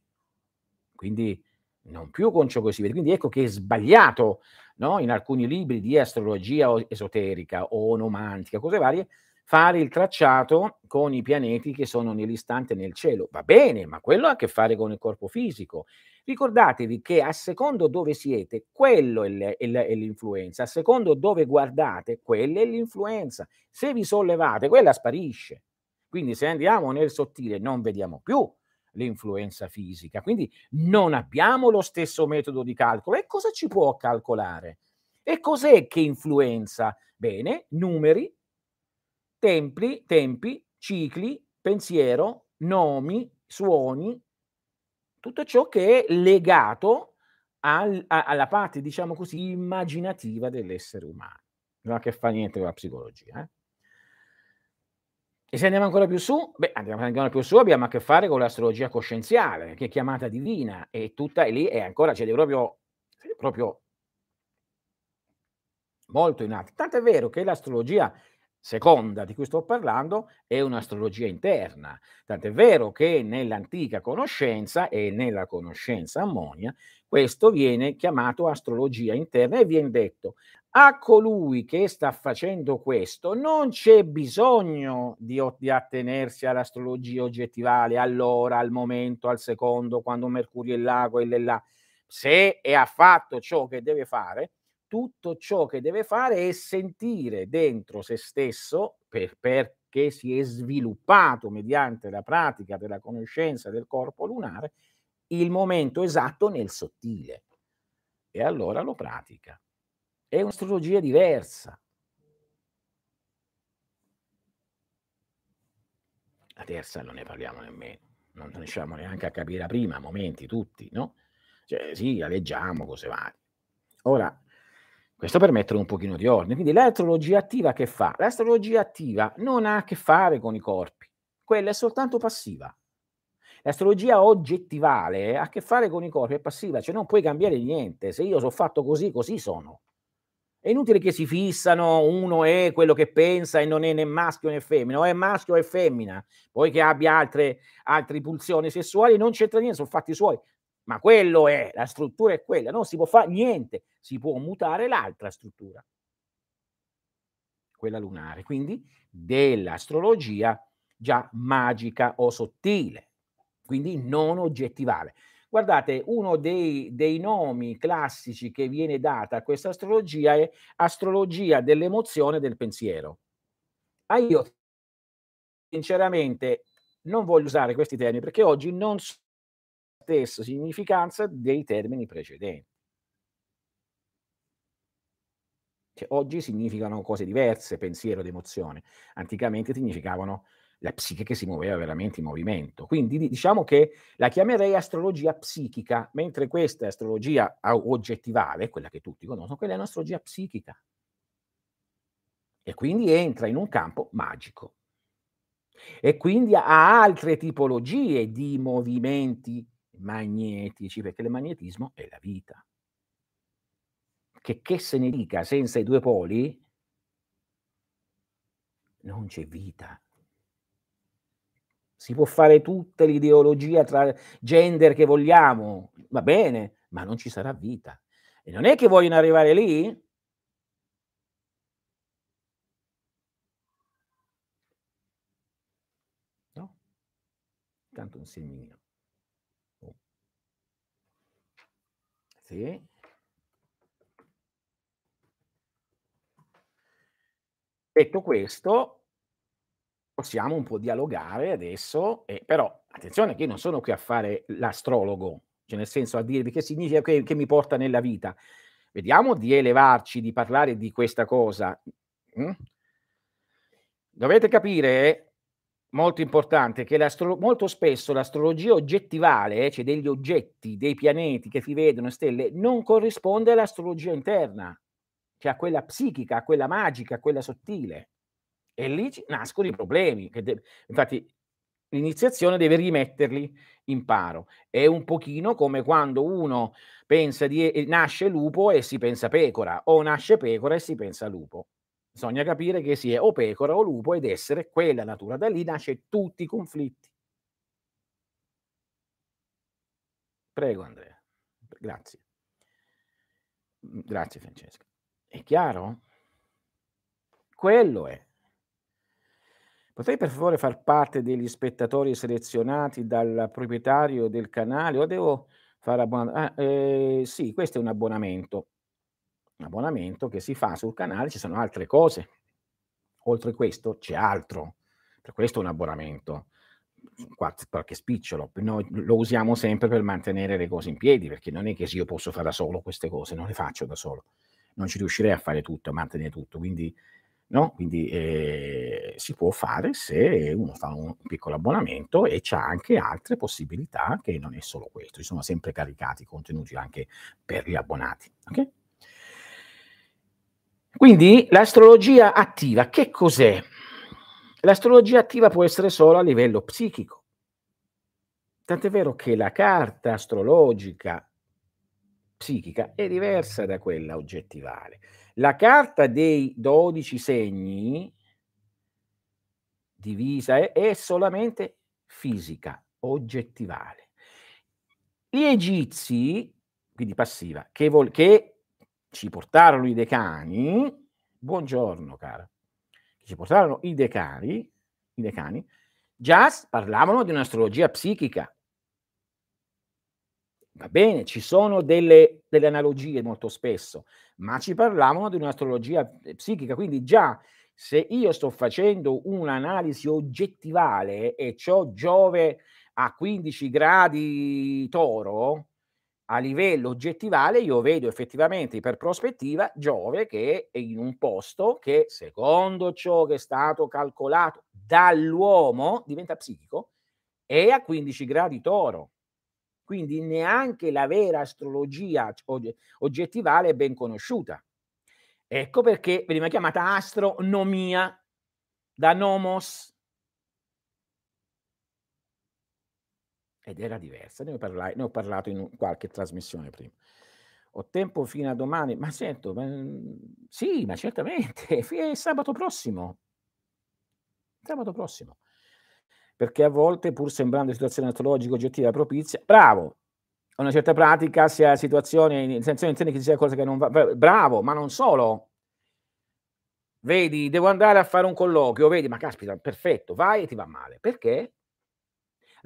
quindi non più con ciò che si vede. Quindi ecco che è sbagliato no? in alcuni libri di astrologia esoterica o onomantica, cose varie, fare il tracciato con i pianeti che sono nell'istante nel cielo. Va bene, ma quello ha a che fare con il corpo fisico. Ricordatevi che a secondo dove siete, quello è, è, è l'influenza, a secondo dove guardate, quella è l'influenza. Se vi sollevate, quella sparisce. Quindi se andiamo nel sottile non vediamo più l'influenza fisica, quindi non abbiamo lo stesso metodo di calcolo. E cosa ci può calcolare? E cos'è che influenza? Bene, numeri, templi, tempi, cicli, pensiero, nomi, suoni, tutto ciò che è legato al, a, alla parte, diciamo così, immaginativa dell'essere umano. Non ha che fa niente con la psicologia. Eh? E se andiamo ancora più su, beh, andiamo ancora più su, abbiamo a che fare con l'astrologia coscienziale, che è chiamata divina, e tutta è lì, e ancora c'è proprio, proprio molto in alto. Tanto è vero che l'astrologia seconda di cui sto parlando è un'astrologia interna. Tant'è vero che nell'antica conoscenza e nella conoscenza ammonia questo viene chiamato astrologia interna e viene detto a colui che sta facendo questo non c'è bisogno di, di attenersi all'astrologia oggettivale all'ora, al momento, al secondo, quando Mercurio è là, quello è là. Se ha fatto ciò che deve fare, tutto ciò che deve fare è sentire dentro se stesso, per, perché si è sviluppato mediante la pratica della conoscenza del corpo lunare, il momento esatto nel sottile. E allora lo pratica. È un'astrologia diversa. La terza non ne parliamo nemmeno, non riusciamo neanche a capire prima, momenti tutti, no? Cioè, sì, leggiamo, cose varie. Ora, questo per mettere un pochino di ordine. Quindi l'astrologia attiva che fa? L'astrologia attiva non ha a che fare con i corpi, quella è soltanto passiva. L'astrologia oggettivale ha a che fare con i corpi, è passiva, cioè non puoi cambiare niente. Se io sono fatto così, così sono. È inutile che si fissano, uno è quello che pensa e non è né maschio né femmina, o è maschio o è femmina, poi che abbia altre, altre pulsioni sessuali, non c'entra niente, sono fatti suoi. Ma quello è, la struttura è quella, non si può fare niente, si può mutare l'altra struttura, quella lunare, quindi dell'astrologia già magica o sottile, quindi non oggettivale. Guardate, uno dei, dei nomi classici che viene data a questa astrologia è astrologia dell'emozione e del pensiero. Ah, io sinceramente non voglio usare questi termini perché oggi non so la stessa significanza dei termini precedenti. Cioè, oggi significano cose diverse, pensiero ed emozione. Anticamente significavano la psiche che si muoveva veramente in movimento. Quindi diciamo che la chiamerei astrologia psichica, mentre questa è astrologia oggettivale, quella che tutti conoscono, quella è un'astrologia psichica. E quindi entra in un campo magico. E quindi ha altre tipologie di movimenti magnetici, perché il magnetismo è la vita. Che, che se ne dica, senza i due poli non c'è vita si può fare tutta l'ideologia tra gender che vogliamo, va bene, ma non ci sarà vita. E non è che vogliono arrivare lì? No? Tanto un segnino. Sì. Detto questo, possiamo un po' dialogare adesso, eh, però attenzione che io non sono qui a fare l'astrologo, cioè nel senso a dirvi che significa che, che mi porta nella vita. Vediamo di elevarci, di parlare di questa cosa. Mm? Dovete capire, molto importante, che molto spesso l'astrologia oggettivale, cioè degli oggetti, dei pianeti che si vedono, stelle, non corrisponde all'astrologia interna, cioè a quella psichica, a quella magica, a quella sottile. E lì nascono i problemi. De- infatti l'iniziazione deve rimetterli in paro. È un pochino come quando uno pensa di nasce lupo e si pensa pecora, o nasce pecora e si pensa lupo. Bisogna capire che si è o pecora o lupo ed essere quella natura. Da lì nasce tutti i conflitti. Prego Andrea. Grazie. Grazie Francesca. È chiaro? Quello è. Potrei per favore far parte degli spettatori selezionati dal proprietario del canale o devo fare abbonamento? Ah, eh, sì, questo è un abbonamento. Abbonamento che si fa sul canale, ci sono altre cose. Oltre questo c'è altro. Per questo è un abbonamento. Qualche spicciolo. Noi lo usiamo sempre per mantenere le cose in piedi, perché non è che io posso fare da solo queste cose, non le faccio da solo. Non ci riuscirei a fare tutto, a mantenere tutto. Quindi No? Quindi eh, si può fare se uno fa un piccolo abbonamento e c'è anche altre possibilità che non è solo questo, ci sono sempre caricati contenuti anche per gli abbonati. Okay? Quindi l'astrologia attiva, che cos'è? L'astrologia attiva può essere solo a livello psichico. Tant'è vero che la carta astrologica psichica è diversa da quella oggettivale. La carta dei 12 segni divisa è, solamente fisica, oggettivale. Gli egizi, quindi passiva, che, vol- che ci portarono i decani, buongiorno cara, ci portarono i decani, i decani, già parlavano di un'astrologia psichica. Va bene, ci sono delle, delle analogie molto spesso, ma ci parlavano di un'astrologia eh, psichica, quindi già se io sto facendo un'analisi oggettivale e ho Giove a 15 gradi toro, a livello oggettivale io vedo effettivamente per prospettiva Giove che è in un posto che secondo ciò che è stato calcolato dall'uomo diventa psichico è a 15 gradi toro. Quindi neanche la vera astrologia oggettivale è ben conosciuta. Ecco perché veniva chiamata astronomia da nomos. Ed era diversa, ne ho, parlai, ne ho parlato in qualche trasmissione prima. Ho tempo fino a domani, ma sento, ma, sì, ma certamente, è sabato prossimo. Sabato prossimo. Perché a volte, pur sembrando situazione astrologica oggettiva propizia, bravo, una certa pratica sia situazione, in senso intende che sia cosa che non va, bravo, ma non solo. Vedi, devo andare a fare un colloquio, vedi, ma caspita, perfetto, vai e ti va male. Perché?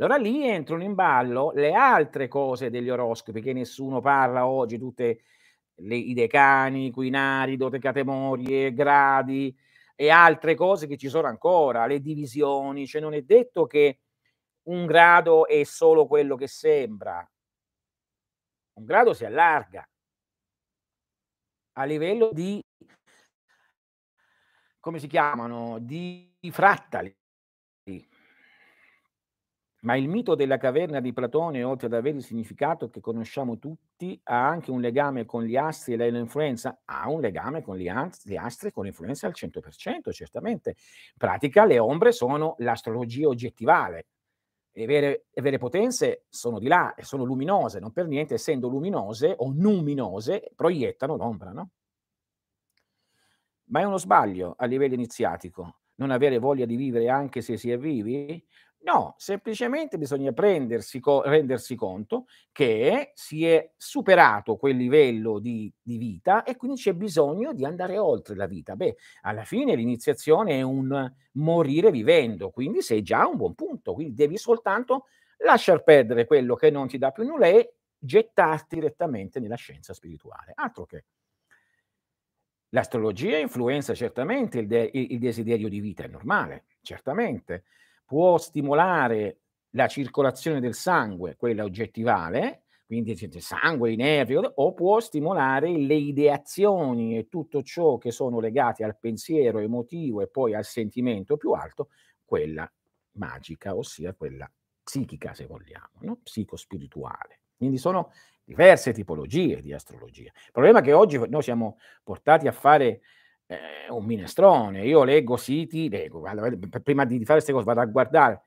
Allora lì entrano in ballo le altre cose degli oroscopi che nessuno parla oggi, tutte le, i decani, quinari, dotecatemorie, gradi e altre cose che ci sono ancora, le divisioni, cioè non è detto che un grado è solo quello che sembra, un grado si allarga. A livello di, come si chiamano, di frattali. Ma il mito della caverna di Platone, oltre ad avere il significato che conosciamo tutti, ha anche un legame con gli astri e l'influenza? Ha un legame con gli astri, e con l'influenza al 100%, certamente. In pratica le ombre sono l'astrologia oggettivale. Le vere, le vere potenze sono di là e sono luminose, non per niente, essendo luminose o numinose, proiettano l'ombra, no? Ma è uno sbaglio a livello iniziatico non avere voglia di vivere anche se si è vivi? No, semplicemente bisogna prendersi co- rendersi conto che si è superato quel livello di, di, vita e quindi c'è bisogno di andare oltre la vita. Beh, alla fine l'iniziazione è un morire vivendo, quindi sei già a un buon punto, quindi devi soltanto lasciar perdere quello che non ti dà più nulla e gettarti direttamente nella scienza spirituale. Altro che. L'astrologia influenza certamente il, de- il desiderio di vita, è normale, certamente può stimolare la circolazione del sangue, quella oggettivale, quindi sangue, i nervi, o può stimolare le ideazioni e tutto ciò che sono legati al pensiero emotivo e poi al sentimento più alto, quella magica, ossia quella psichica, se vogliamo, no? psicospirituale. Quindi sono diverse tipologie di astrologia. Il problema è che oggi noi siamo portati a fare eh, un minestrone. Io leggo siti, leggo, prima di fare queste cose vado a guardare.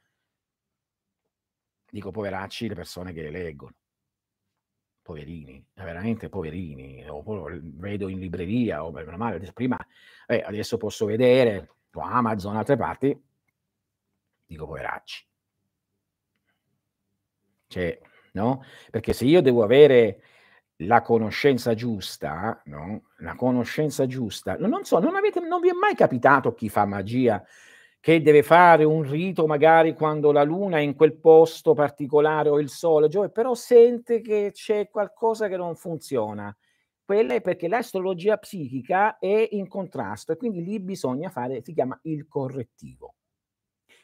Dico poveracci le persone che le leggono. Poverini, veramente poverini. O, vedo in libreria, o meno male, prima, eh, adesso posso vedere su Amazon, altre parti, dico poveracci. Cioè, no? Perché se io devo avere la conoscenza giusta, no? La conoscenza giusta. Non so, non, avete, non vi è mai capitato chi fa magia che deve fare un rito magari quando la luna è in quel posto particolare o il sole, Giove, però sente che c'è qualcosa che non funziona. Quella è perché l'astrologia psichica è in contrasto e quindi lì bisogna fare, si chiama il correttivo.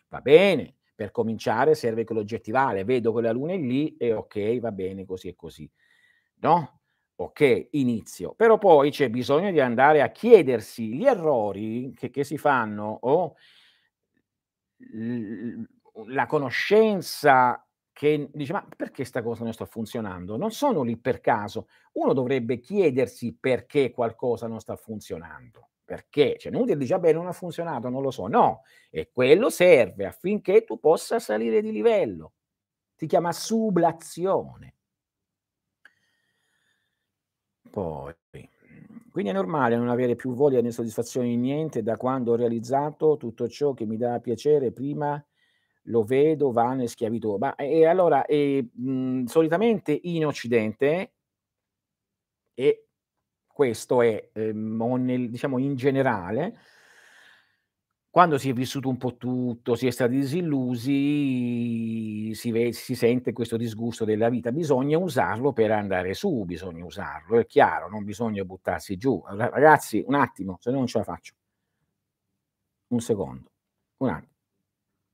Va bene, per cominciare serve che l'oggettivale, vedo che la luna è lì e ok, va bene, così e così no? Ok, inizio. Però poi c'è bisogno di andare a chiedersi gli errori che, che si fanno o l- la conoscenza che dice ma perché questa cosa non sta funzionando? Non sono lì per caso. Uno dovrebbe chiedersi perché qualcosa non sta funzionando. Perché? Cioè, non dice, vabbè, non ha funzionato, non lo so. No, e quello serve affinché tu possa salire di livello. Si chiama sublazione. Poi, quindi è normale non avere più voglia né soddisfazione di niente da quando ho realizzato tutto ciò che mi dà piacere prima lo vedo vano e schiavitù. Ma e allora, e, mh, solitamente in Occidente e questo è, ehm, diciamo in generale, quando si è vissuto un po' tutto, si è stati disillusi, si, ve- si sente questo disgusto della vita, bisogna usarlo per andare su, bisogna usarlo, è chiaro, non bisogna buttarsi giù. Ragazzi, un attimo, se no non ce la faccio. Un secondo, un attimo.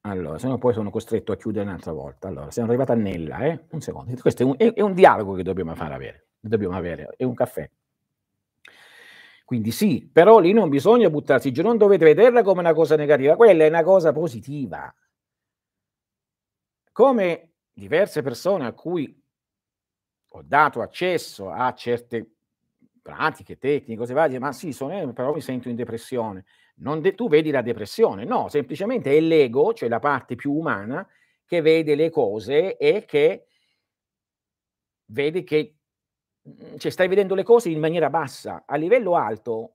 Allora, se no poi sono costretto a chiudere un'altra volta. Allora, siamo arrivati a Nella, eh? Un secondo. Questo è un, è, è un dialogo che dobbiamo fare avere, dobbiamo avere, è un caffè. Quindi sì, però lì non bisogna buttarsi giù, non dovete vederla come una cosa negativa, quella è una cosa positiva. Come diverse persone a cui ho dato accesso a certe pratiche, tecniche, cose varie, ma sì, sono, eh, però mi sento in depressione. De- tu vedi la depressione, no, semplicemente è l'ego, cioè la parte più umana, che vede le cose e che vede che cioè stai vedendo le cose in maniera bassa. A livello alto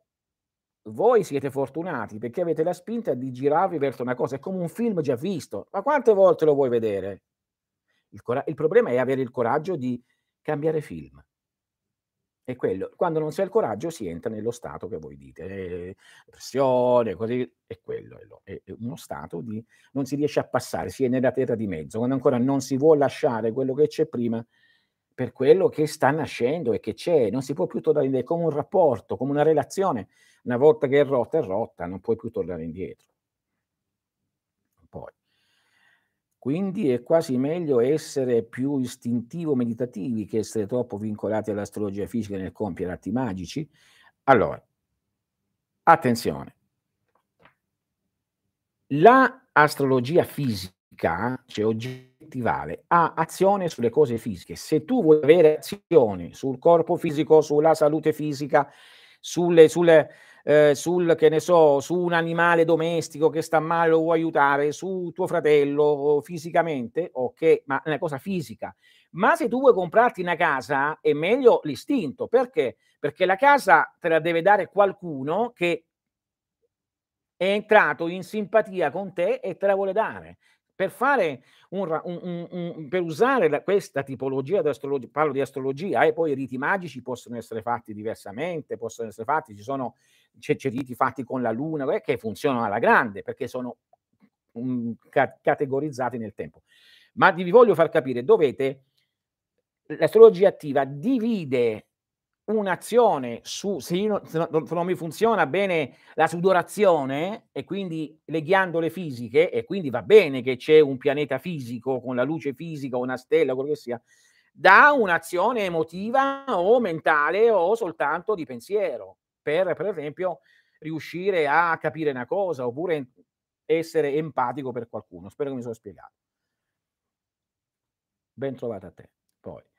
voi siete fortunati perché avete la spinta di girarvi verso una cosa, è come un film già visto. Ma quante volte lo vuoi vedere? Il, cora- il problema è avere il coraggio di cambiare film. È quello. Quando non si ha il coraggio si entra nello stato che voi dite, eh, depressione, così, è quello. È, è uno stato di non si riesce a passare, si è nella terra di mezzo, quando ancora non si vuole lasciare quello che c'è prima per quello che sta nascendo e che c'è, non si può più tornare indietro, come un rapporto, come una relazione, una volta che è rotta è rotta, non puoi più tornare indietro. Poi. Quindi è quasi meglio essere più istintivo meditativi che essere troppo vincolati all'astrologia fisica nel compiere atti magici. Allora, attenzione, la astrologia fisica, cioè oggi oggettivale ha azione sulle cose fisiche. Se tu vuoi avere azione sul corpo fisico, sulla salute fisica, sulle, sulle, eh, sul, che ne so, su un animale domestico che sta male, lo vuoi aiutare, su tuo fratello fisicamente, ok, ma è una cosa fisica. Ma se tu vuoi comprarti una casa, è meglio l'istinto. Perché? Perché la casa te la deve dare qualcuno che è entrato in simpatia con te e te la vuole dare per fare un, un, un, per usare la, questa tipologia di astrologia, parlo di astrologia, e eh, poi i riti magici possono essere fatti diversamente, possono essere fatti, ci sono c'è, c'è riti fatti con la luna che funzionano alla grande perché sono um, ca- categorizzati nel tempo. Ma vi voglio far capire, dovete, l'astrologia attiva divide un'azione su, se, non, se non mi funziona bene la sudorazione e quindi le ghiandole fisiche, e quindi va bene che c'è un pianeta fisico con la luce fisica, una stella, quello che sia, da un'azione emotiva o mentale o soltanto di pensiero, per, per esempio riuscire a capire una cosa oppure essere empatico per qualcuno. Spero che mi sono spiegato. Ben trovata a te. Poi.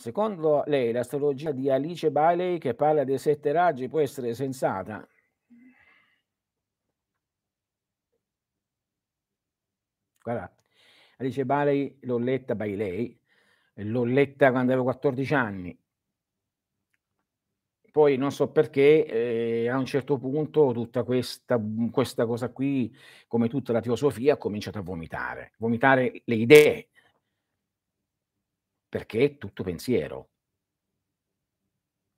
Secondo lei l'astrologia di Alice Bailey che parla dei sette raggi può essere sensata? Guarda, Alice Bailey l'ho letta Bailey, l'ho letta quando avevo 14 anni. Poi non so perché eh, a un certo punto tutta questa, questa cosa qui, come tutta la teosofia, ha cominciato a vomitare, vomitare le idee, perché è tutto pensiero.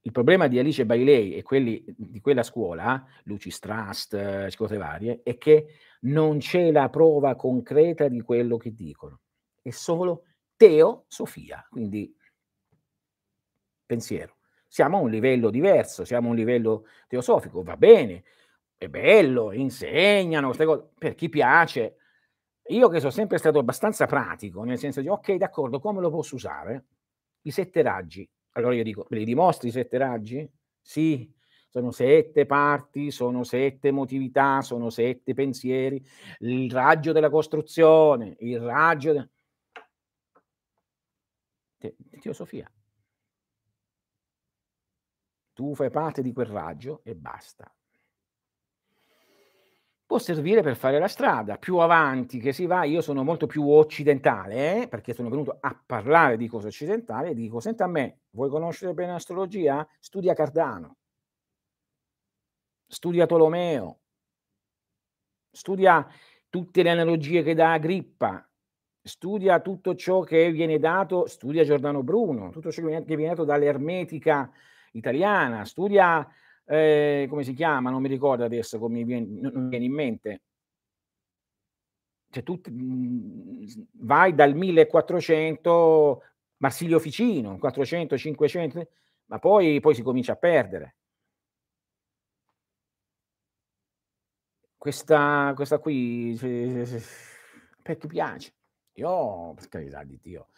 Il problema di Alice Bailey e quelli di quella scuola, Lucis Trust, cose varie, è che non c'è la prova concreta di quello che dicono. È solo teosofia, quindi pensiero. Siamo a un livello diverso, siamo a un livello teosofico, va bene, è bello, insegnano queste cose, per chi piace, io che sono sempre stato abbastanza pratico, nel senso di ok, d'accordo, come lo posso usare? I sette raggi. Allora io dico, me li dimostri i sette raggi? Sì, sono sette parti, sono sette emotività, sono sette pensieri, il raggio della costruzione, il raggio... De... Te, teosofia. Tu fai parte di quel raggio e basta può servire per fare la strada. Più avanti che si va, io sono molto più occidentale, eh, perché sono venuto a parlare di cose occidentali e dico, senta a me, vuoi conoscere bene l'astrologia? Studia Cardano, studia Tolomeo, studia tutte le analogie che dà Agrippa, studia tutto ciò che viene dato, studia Giordano Bruno, tutto ciò che viene dato dall'ermetica italiana, studia, eh, come si chiama, non mi ricordo adesso, come mi viene, non mi viene in mente. Cioè, tu mh, vai dal 1400, Marsilio Ficino, 400, 500, ma poi, poi si comincia a perdere. Questa, questa qui, perché piace. Io, per carità di Dio,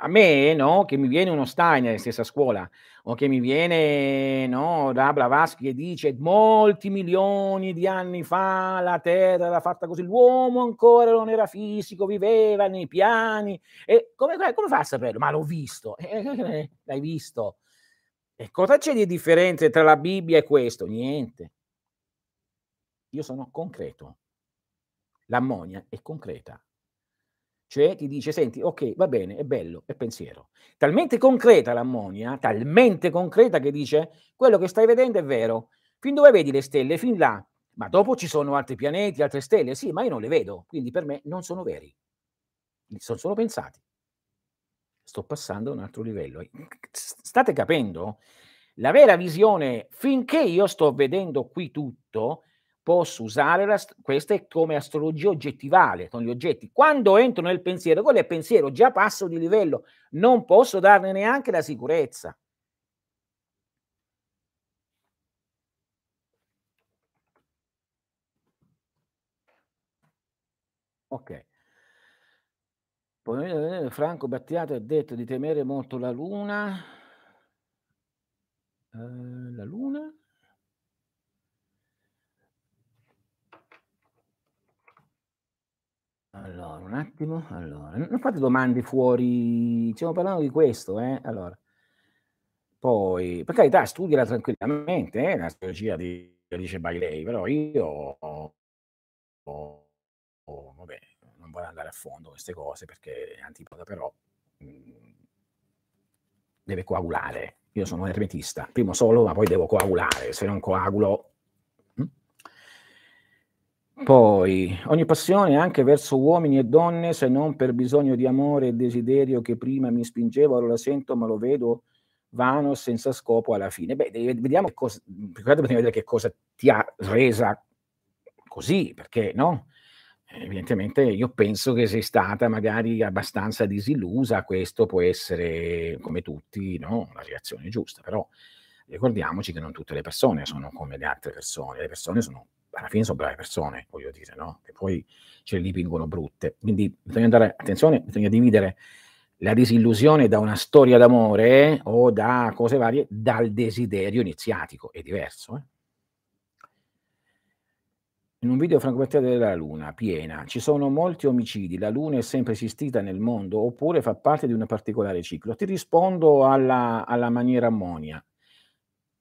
a me, no, che mi viene uno Steiner, stessa scuola, o che mi viene, no, da Blavatsky e dice molti milioni di anni fa la Terra era fatta così, l'uomo ancora non era fisico, viveva nei piani, e come, come fa a saperlo? Ma l'ho visto, eh, l'hai visto. E cosa c'è di differenza tra la Bibbia e questo? Niente. Io sono concreto. L'ammonia è concreta. Cioè ti dice, senti, ok, va bene, è bello, è pensiero. Talmente concreta l'ammonia, talmente concreta che dice, quello che stai vedendo è vero. Fin dove vedi le stelle? Fin là. Ma dopo ci sono altri pianeti, altre stelle? Sì, ma io non le vedo, quindi per me non sono veri. Sono solo pensati. Sto passando a un altro livello. State capendo? La vera visione, finché io sto vedendo qui tutto, posso usare la, questa è come astrologia oggettivale con gli oggetti. Quando entro nel pensiero, quello è pensiero, già passo di livello, non posso darne neanche la sicurezza. Ok. Poi eh, Franco Battiato ha detto di temere molto la luna. Uh, la luna? Allora, un attimo, allora, non fate domande fuori, stiamo parlando di questo, eh, allora. Poi, per carità, studiala tranquillamente, eh, la strategia di dice Bailey, però io oh, oh, vabbè, non voglio andare a fondo queste cose perché è antipoda, però mh, mm, deve coagulare. Io sono ermetista, primo solo, ma poi devo coagulare, se non coagulo poi, ogni passione anche verso uomini e donne, se non per bisogno di amore e desiderio che prima mi spingeva, ora la sento, ma lo vedo vano, senza scopo alla fine. Beh, vediamo cosa, vedere che cosa ti ha resa così, perché no? Evidentemente io penso che sei stata magari abbastanza disillusa, questo può essere, come tutti, no? la reazione giusta, però ricordiamoci che non tutte le persone sono come le altre persone, le persone sono alla fine sono brave persone, voglio dire, no? Che poi ce le dipingono brutte. Quindi bisogna andare, attenzione, bisogna dividere la disillusione da una storia d'amore o da cose varie dal desiderio iniziatico, è diverso. Eh? In un video Franco Battiato della Luna, piena, ci sono molti omicidi, la Luna è sempre esistita nel mondo oppure fa parte di un particolare ciclo? Ti rispondo alla, alla maniera ammonia.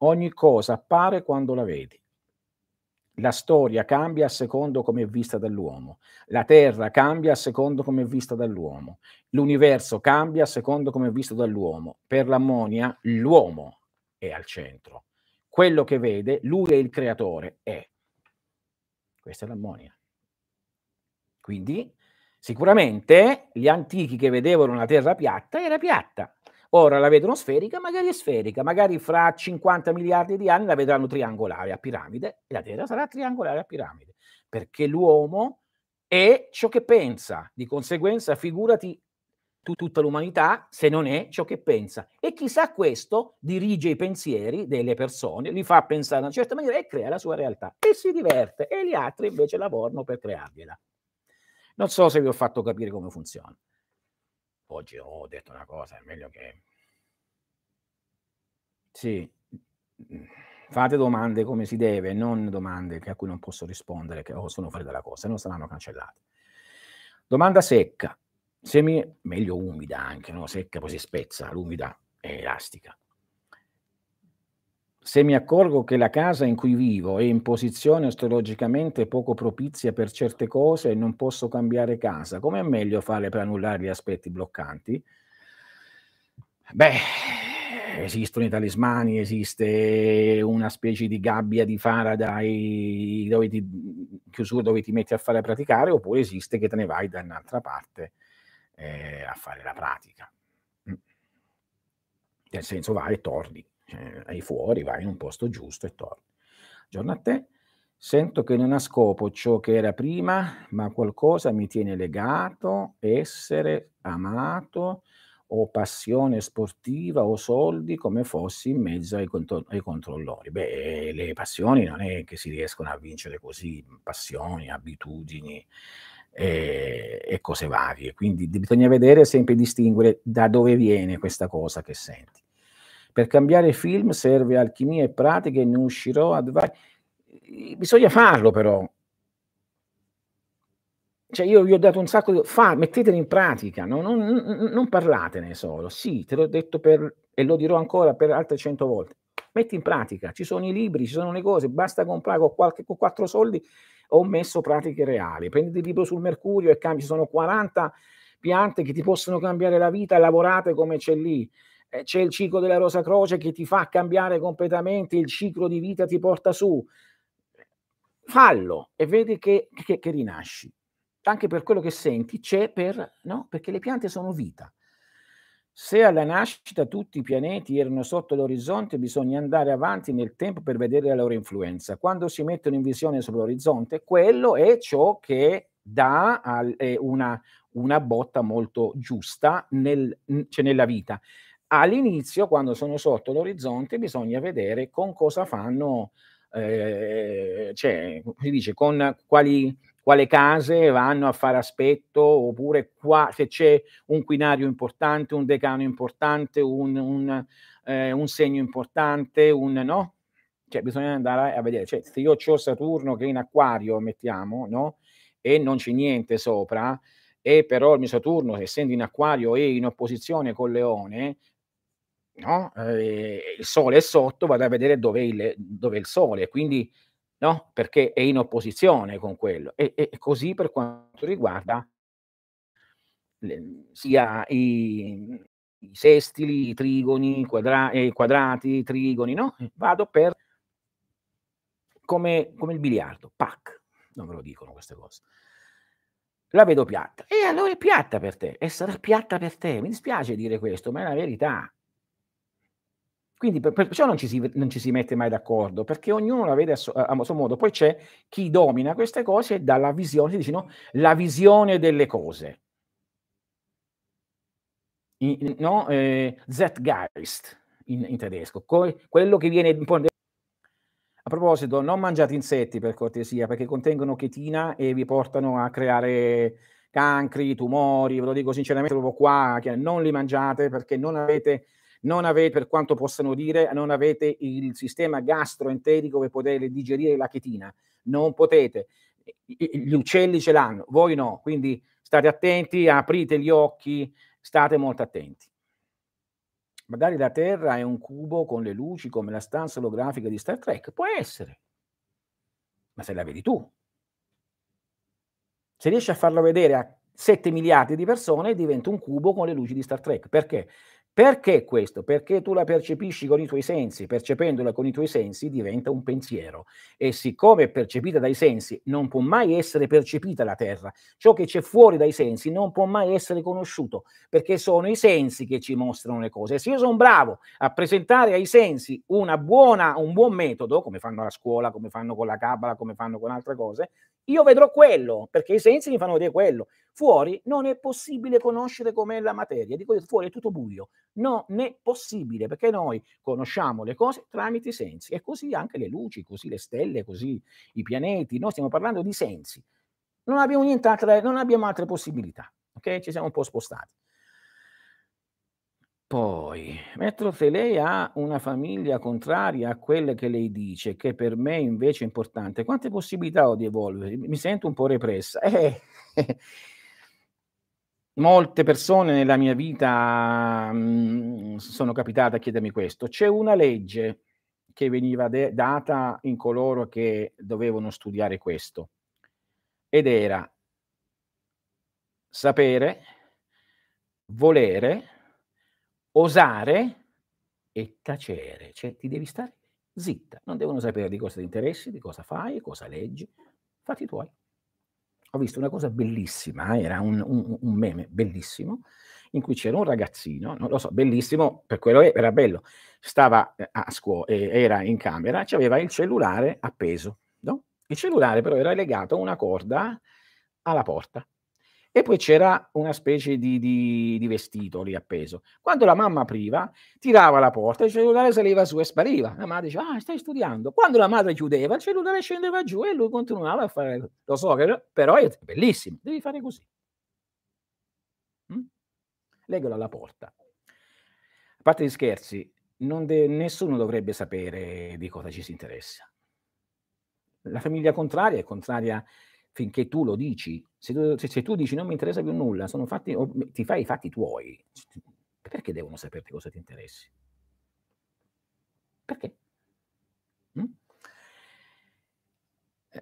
Ogni cosa appare quando la vedi. La storia cambia a secondo come è vista dall'uomo, la terra cambia a secondo come è vista dall'uomo, l'universo cambia a secondo come è visto dall'uomo. Per l'ammonia l'uomo è al centro. Quello che vede, lui è il creatore, è. Questa è l'ammonia. Quindi sicuramente gli antichi che vedevano la terra piatta era piatta, Ora la vedono sferica, magari è sferica, magari fra 50 miliardi di anni la vedranno triangolare a piramide e la Terra sarà triangolare a piramide, perché l'uomo è ciò che pensa, di conseguenza figurati tu, tutta l'umanità se non è ciò che pensa. E chissà questo dirige i pensieri delle persone, li fa pensare in una certa maniera e crea la sua realtà e si diverte e gli altri invece lavorano per creargliela. Non so se vi ho fatto capire come funziona. Oggi ho detto una cosa, è meglio che... Sì, mhmm, fate domande come si deve, non domande a cui non posso rispondere, che oh, sono fuori dalla cosa, non saranno cancellate. Domanda secca, semi, meglio umida anche, no? secca poi si spezza, l'umida è elastica. Se mi accorgo che la casa in cui vivo è in posizione astrologicamente poco propizia per certe cose e non posso cambiare casa, come è meglio fare per annullare gli aspetti bloccanti? Beh, esistono i talismani, esiste una specie di gabbia di Faraday dove ti, chiusura dove ti metti a fare a praticare, oppure esiste che te ne vai da un'altra parte eh, a fare la pratica. Mm. Nel senso vai e torni cioè, vai fuori, vai in un posto giusto e torni. Giorno a te, sento che non ha scopo ciò che era prima, ma qualcosa mi tiene legato, essere amato o passione sportiva o soldi come fossi in mezzo ai, contro- ai controllori. Beh, le passioni non è che si riescono a vincere così, passioni, abitudini e, e cose varie. Quindi bisogna vedere sempre distinguere da dove viene questa cosa che senti. Per cambiare film serve alchimia e pratica e ne uscirò ad vari... Bisogna farlo però, cioè io vi ho dato un sacco di... Fa, mettetelo in pratica, no? non, non, non, parlatene solo. Sì, te l'ho detto per, e lo dirò ancora per altre cento volte. Metti in pratica, ci sono i libri, ci sono le cose, basta comprare con, qualche, con quattro soldi. Ho messo pratiche reali. Prendi il libro sul mercurio e cambi, ci sono 40 piante che ti possono cambiare la vita, lavorate come c'è lì. Eh, c'è il ciclo della Rosa Croce che ti fa cambiare completamente, il ciclo di vita ti porta su. Fallo e vedi che, che, che rinasci anche per quello che senti, c'è per, no? Perché le piante sono vita. Se alla nascita tutti i pianeti erano sotto l'orizzonte, bisogna andare avanti nel tempo per vedere la loro influenza. Quando si mettono in visione sull'orizzonte, quello è ciò che dà una, una botta molto giusta nel, cioè nella vita. All'inizio, quando sono sotto l'orizzonte, bisogna vedere con cosa fanno, eh, cioè, si dice, con quali quale case vanno a fare aspetto, oppure qua, se c'è un quinario importante, un decano importante, un, un, eh, un segno importante, un no? Cioè, bisogna andare a vedere. Cioè, se io ho Saturno che è in acquario, mettiamo, no? E non c'è niente sopra, e però il mio Saturno, essendo in acquario, è in opposizione col leone, no? Eh, il sole è sotto, vado a vedere dove è il sole. Quindi no? Perché è in opposizione con quello. E, e così per quanto riguarda le, sia i, i, sestili, i trigoni, i quadra, eh, quadrati, i trigoni, no? Vado per come, come il biliardo, pac, non ve lo dicono queste cose. La vedo piatta. E allora è piatta per te, e sarà piatta per te. Mi dispiace dire questo, ma è la verità. Quindi per, perciò non ci, si, non ci, si, mette mai d'accordo, perché ognuno la vede a suo, a suo, modo. Poi c'è chi domina queste cose e dà la visione, si dice no, la visione delle cose. In, no, eh, Zeitgeist in, in tedesco, Co- quello che viene... A proposito, non mangiate insetti per cortesia, perché contengono chetina e vi portano a creare cancri, tumori, ve lo dico sinceramente proprio qua, che non li mangiate perché non avete non avete, per quanto possano dire, non avete il sistema gastroenterico per poter digerire la chetina, non potete. Gli uccelli ce l'hanno, voi no, quindi state attenti, aprite gli occhi, state molto attenti. Magari la Terra è un cubo con le luci come la stanza olografica di Star Trek, può essere, ma se la vedi tu. Se riesci a farlo vedere a 7 miliardi di persone, diventa un cubo con le luci di Star Trek. Perché? Perché questo? Perché tu la percepisci con i tuoi sensi, percependola con i tuoi sensi diventa un pensiero e siccome è percepita dai sensi non può mai essere percepita la terra, ciò che c'è fuori dai sensi non può mai essere conosciuto perché sono i sensi che ci mostrano le cose. Se io sono bravo a presentare ai sensi buona, un buon metodo, come fanno a scuola, come fanno con la cabala, come fanno con altre cose, io vedrò quello perché i sensi mi fanno vedere quello. Fuori non è possibile conoscere com'è la materia, dico fuori è tutto buio. Non è possibile perché noi conosciamo le cose tramite i sensi e così anche le luci, così le stelle, così i pianeti. Noi stiamo parlando di sensi. Non abbiamo nient'altre, non abbiamo altre possibilità, ok? Ci siamo un po' spostati. Poi, mentre se lei ha una famiglia contraria a quelle che lei dice, che per me invece è importante, quante possibilità ho di evolvere? Mi sento un po' repressa. Eh, Molte persone nella mia vita mh, mm, sono capitate a chiedermi questo. C'è una legge che veniva de- data in coloro che dovevano studiare questo ed era sapere, volere, osare e tacere. Cioè ti devi stare zitta, non devono sapere di cosa ti interessi, di cosa fai, cosa leggi, fatti tuoi ho visto una cosa bellissima, era un, un, un meme bellissimo, in cui c'era un ragazzino, non lo so, bellissimo, per quello era bello, stava eh, a scuola, era in camera, aveva il cellulare appeso, no? Il cellulare però era legato a una corda alla porta. E poi c'era una specie di, di, di, vestito lì appeso. Quando la mamma apriva, tirava la porta, il cellulare saliva su e spariva. La madre diceva, ah, stai studiando. Quando la madre chiudeva, il cellulare scendeva giù e lui continuava a fare... Lo so, però è bellissimo, devi fare così. Mm? Legalo alla porta. A parte gli scherzi, de- nessuno dovrebbe sapere di cosa ci si interessa. La famiglia contraria è contraria finché tu lo dici. Se tu, se, se tu dici non mi interessa più nulla, sono fatti, ti fai i fatti tuoi, perché devono saperti cosa ti interessi? Perché? Mm?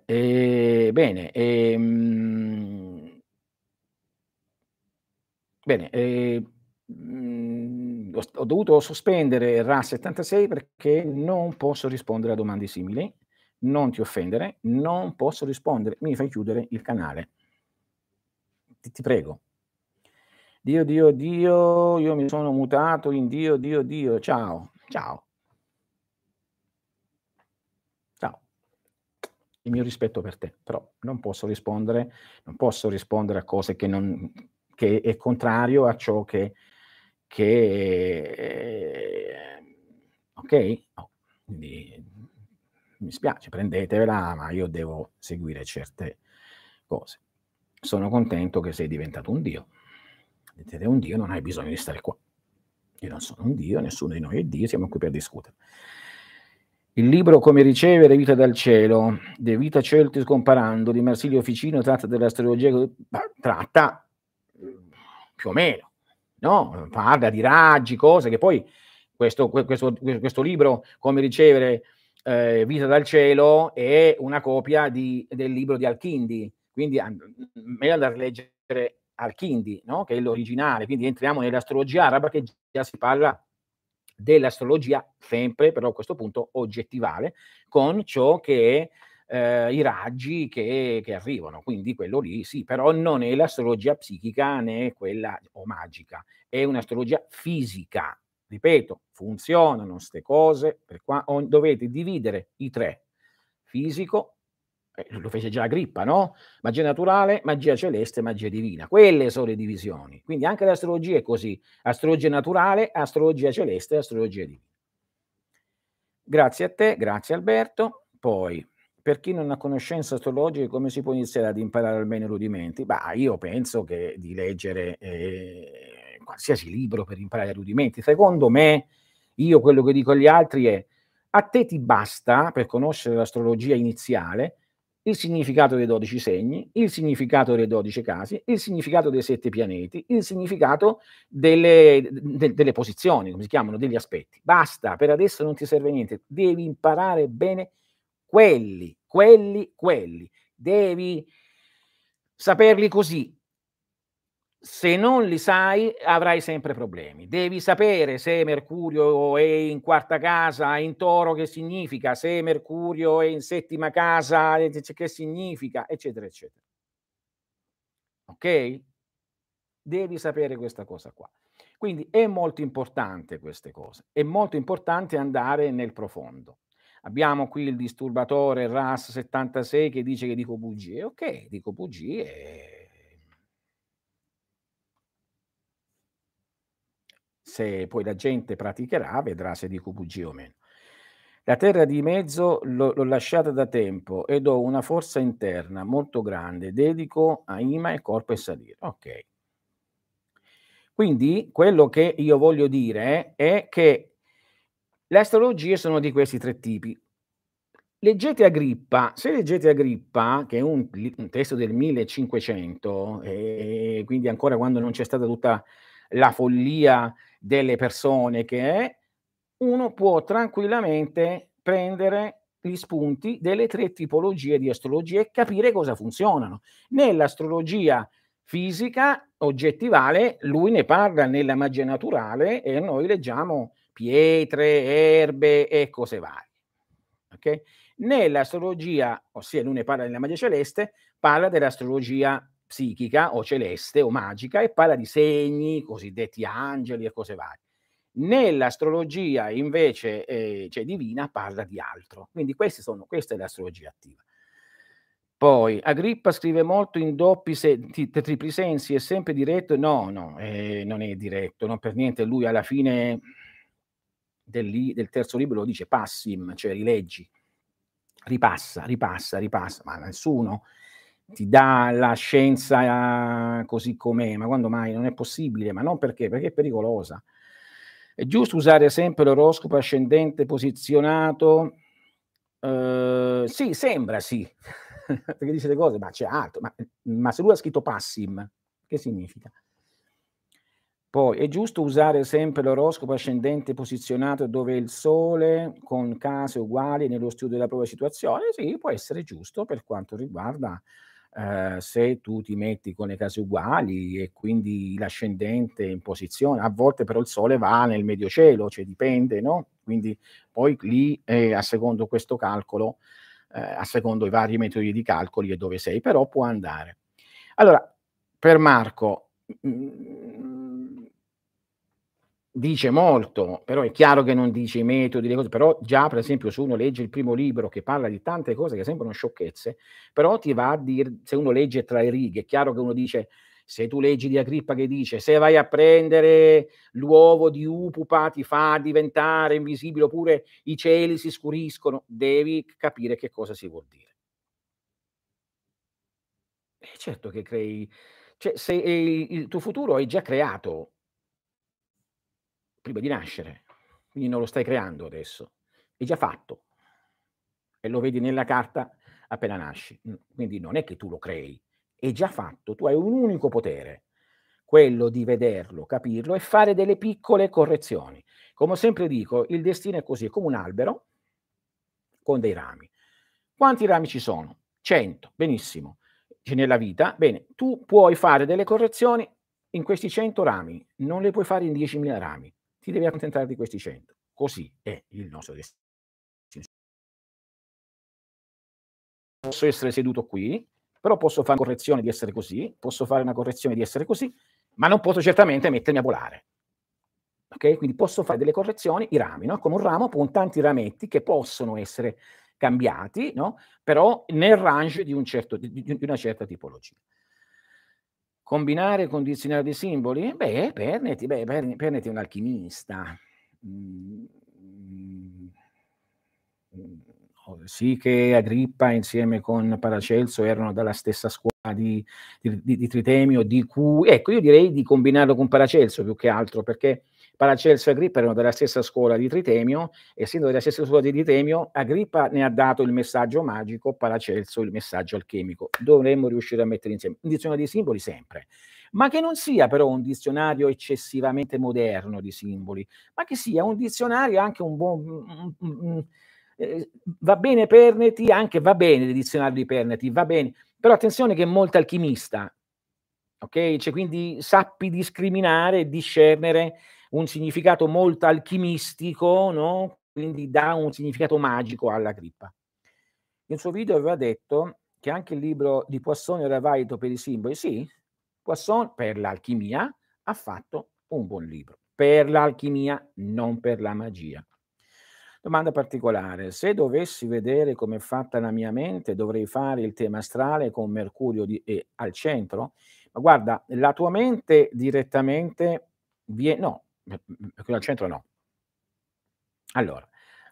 E, bene, e, ehm, bene e, mh, ho, ho, dovuto sospendere RAS 76 perché non posso rispondere a domande simili non ti offendere, non posso rispondere, mi fai chiudere il canale. Ti, ti prego. Dio, Dio, Dio, io mi sono mutato in Dio, Dio, Dio, ciao, ciao. Ciao. Il mio rispetto per te, però non posso rispondere, non posso rispondere a cose che, non, che è contrario a ciò che, che eh, ok? Oh, quindi mi spiace, prendetevela, ma io devo seguire certe cose. Sono contento che sei diventato un Dio. Se sei un Dio non hai bisogno di stare qua. Io non sono un Dio, nessuno di noi è Dio, siamo qui per discutere. Il libro Come ricevere vita dal cielo, De Vita Celtis Comparando, di Marsilio Ficino, tratta dell'astrologia, tratta più o meno, no? parla di raggi, cose che poi questo, questo, questo libro, Come ricevere eh, Vita dal cielo è una copia di, del libro di Alchindi, quindi meglio andare a leggere Alchindi, no? che è l'originale, quindi entriamo nell'astrologia araba che già si parla dell'astrologia sempre, però a questo punto oggettivale, con ciò che è eh, i raggi che, che, arrivano, quindi quello lì sì, però non è l'astrologia psichica né quella o magica, è un'astrologia fisica, ripeto, funzionano queste cose, per qua, dovete dividere i tre, fisico, eh, lo fece già la grippa, no? Magia naturale, magia celeste, magia divina. Quelle sono le divisioni. Quindi anche l'astrologia è così. Astrologia naturale, astrologia celeste, astrologia divina. Grazie a te, grazie Alberto. Poi, per chi non ha conoscenze astrologiche, come si può iniziare ad imparare almeno i rudimenti? Bah, io penso che di leggere eh, qualsiasi libro per imparare i rudimenti. Secondo me, io quello che dico agli altri è, a te ti basta, per conoscere l'astrologia iniziale, il significato dei 12 segni, il significato dei 12 casi, il significato dei sette pianeti, il significato delle, de, delle posizioni, come si chiamano, degli aspetti. Basta, per adesso non ti serve niente, devi imparare bene quelli, quelli, quelli. Devi saperli così, se non li sai avrai sempre problemi. Devi sapere se Mercurio è in quarta casa, in toro che significa, se Mercurio è in settima casa che significa, eccetera, eccetera. Ok? Devi sapere questa cosa qua. Quindi è molto importante queste cose, è molto importante andare nel profondo. Abbiamo qui il disturbatore RAS 76 che dice che dico bugie. Ok, dico bugie se poi la gente praticherà, vedrà se dico bugie o meno. La terra di mezzo l'ho, l'ho lasciata da tempo ed ho una forza interna molto grande, dedico a Ima e corpo e salire. Ok. Quindi quello che io voglio dire è che le astrologie sono di questi tre tipi. Leggete Agrippa, se leggete Agrippa, che è un, un testo del 1500, e quindi ancora quando non c'è stata tutta la follia delle persone che è, uno può tranquillamente prendere gli spunti delle tre tipologie di astrologia e capire cosa funzionano. Nell'astrologia fisica oggettivale, lui ne parla nella magia naturale e noi leggiamo pietre, erbe e cose varie. Okay? Nell'astrologia, ossia lui ne parla nella magia celeste, parla dell'astrologia psichica o celeste o magica e parla di segni, cosiddetti angeli e cose varie. Nell'astrologia invece, eh, cioè divina, parla di altro. Quindi sono, questa è l'astrologia attiva. Poi Agrippa scrive molto in doppi se, ti, tripli sensi, è sempre diretto? No, no, eh, non è diretto, non per niente. Lui alla fine del, del terzo libro lo dice passim, cioè rileggi, ripassa, ripassa, ripassa, ma nessuno ti dà la scienza così com'è, ma quando mai? Non è possibile, ma non perché? Perché è pericolosa. È giusto usare sempre l'oroscopo ascendente posizionato? Uh, sì, sembra sì, perché dice le cose, ma c'è altro. Ma, ma, se lui ha scritto passim, che significa? Poi è giusto usare sempre l'oroscopo ascendente posizionato dove il Sole con case uguali nello studio della propria situazione? Sì, può essere giusto per quanto riguarda eh, se tu ti metti con le case uguali e quindi l'ascendente in posizione, a volte però il sole va nel medio cielo, cioè dipende, no? Quindi poi lì, eh, a secondo questo calcolo, eh, a secondo i vari metodi di calcoli e dove sei, però può andare. Allora, per Marco, mh, mm, dice molto, però è chiaro che non dice i metodi, le cose, però già per esempio se uno legge il primo libro che parla di tante cose che sembrano sciocchezze, però ti va a dire, se uno legge tra le righe, è chiaro che uno dice, se tu leggi di Agrippa che dice, se vai a prendere l'uovo di Upupa ti fa diventare invisibile oppure i cieli si scuriscono, devi capire che cosa si vuol dire. E certo che crei, cioè se il tuo futuro è già creato, prima di nascere, quindi non lo stai creando adesso, è già fatto e lo vedi nella carta appena nasci, quindi non è che tu lo crei, è già fatto, tu hai un unico potere, quello di vederlo, capirlo e fare delle piccole correzioni. Come sempre dico, il destino è così, è come un albero con dei rami. Quanti rami ci sono? 100, benissimo. C'è nella vita, bene, tu puoi fare delle correzioni in questi 100 rami, non le puoi fare in 10.000 rami ti devi accontentare di questi 100. Così è il nostro destino. Posso essere seduto qui, però posso fare una correzione di essere così, posso fare una correzione di essere così, ma non posso certamente mettermi a volare. Ok? Quindi posso fare delle correzioni, i rami, no? Come un ramo con tanti rametti che possono essere cambiati, no? Però nel range di, un certo, di, di una certa tipologia. Combinare condizionare dei simboli? Beh, Perneti, beh, Perneti è un alchimista. Mm, mm, sì che Agrippa insieme con Paracelso erano dalla stessa scuola di, di, di Tritemio, di cui... Ecco, io direi di combinarlo con Paracelso più che altro, perché Paracelso e Agrippa erano della stessa scuola di Tritemio, essendo della stessa scuola di Tritemio, Agrippa ne ha dato il messaggio magico, Paracelso il messaggio alchemico. Dovremmo riuscire a mettere insieme un dizionario di simboli sempre, ma che non sia però un dizionario eccessivamente moderno di simboli, ma che sia un dizionario anche un buon... Eh, va bene Perneti, anche va bene il dizionario di Perneti, va bene, però attenzione che è molto alchimista, ok? Cioè, quindi sappi discriminare e discernere un significato molto alchimistico, no? quindi dà un significato magico alla grippa. Nel suo video aveva detto che anche il libro di Poisson era valido per i simboli. Sì, Poisson per l'alchimia ha fatto un buon libro, per l'alchimia, non per la magia. Domanda particolare, se dovessi vedere come è fatta la mia mente, dovrei fare il tema astrale con Mercurio di, eh, al centro? Ma guarda, la tua mente direttamente viene, no, qui al centro no. Allora,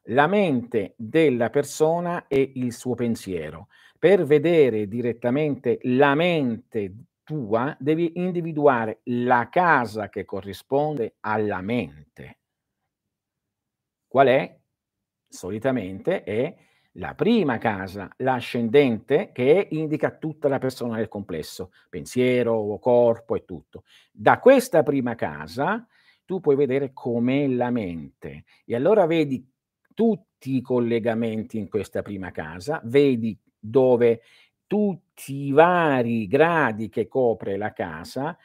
la mente della persona è il suo pensiero. Per vedere direttamente la mente tua, devi individuare la casa che corrisponde alla mente. Qual è? Solitamente è la prima casa, l'ascendente, che indica tutta la persona del complesso, pensiero, corpo e tutto. Da questa prima casa tu puoi vedere com'è la mente e allora vedi tutti i collegamenti in questa prima casa, vedi dove tutti i vari gradi che copre la casa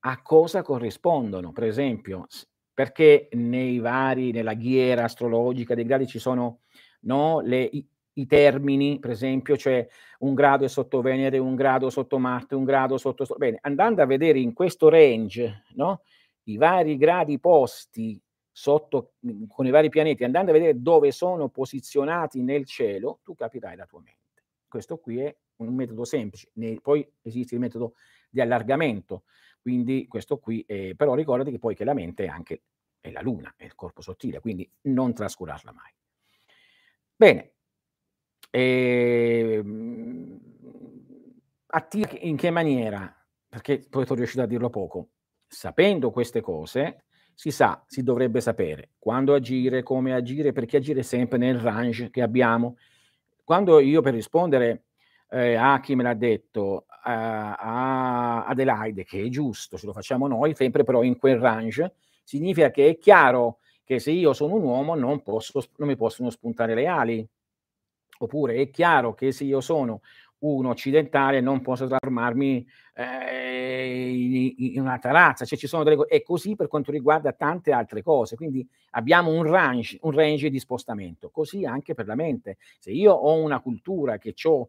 a cosa corrispondono. Per esempio, perché nei vari, nella ghiera astrologica dei gradi ci sono no, le, i, i termini, per esempio, cioè un grado è sotto Venere, un grado sotto Marte, un grado sotto... Bene, andando a vedere in questo range, no? I vari gradi posti sotto, mhmm, con i vari pianeti, andando a vedere dove sono posizionati nel cielo, tu capirai la tua mente. Questo qui è un metodo semplice. Ne, poi esiste il metodo di allargamento, quindi questo qui, è, però ricordati che poi che la mente è anche è la luna, è il corpo sottile, quindi non trascurarla mai. Bene, ehm, attiva in che maniera? Perché poi sono riuscito a dirlo poco. Sapendo queste cose, si sa, si dovrebbe sapere quando agire, come agire, perché agire sempre nel range che abbiamo. Quando io per rispondere eh, a chi me l'ha detto, a, a Adelaide, che è giusto, ce lo facciamo noi, sempre però in quel range, significa che è chiaro che se io sono un uomo non, posso, non mi possono spuntare le ali. Oppure è chiaro che se io sono un occidentale non posso trasformarmi eh, in, in, un'altra razza, cioè ci sono delle cose, e così per quanto riguarda tante altre cose, quindi abbiamo un range, un range di spostamento, così anche per la mente. Se io ho una cultura che ho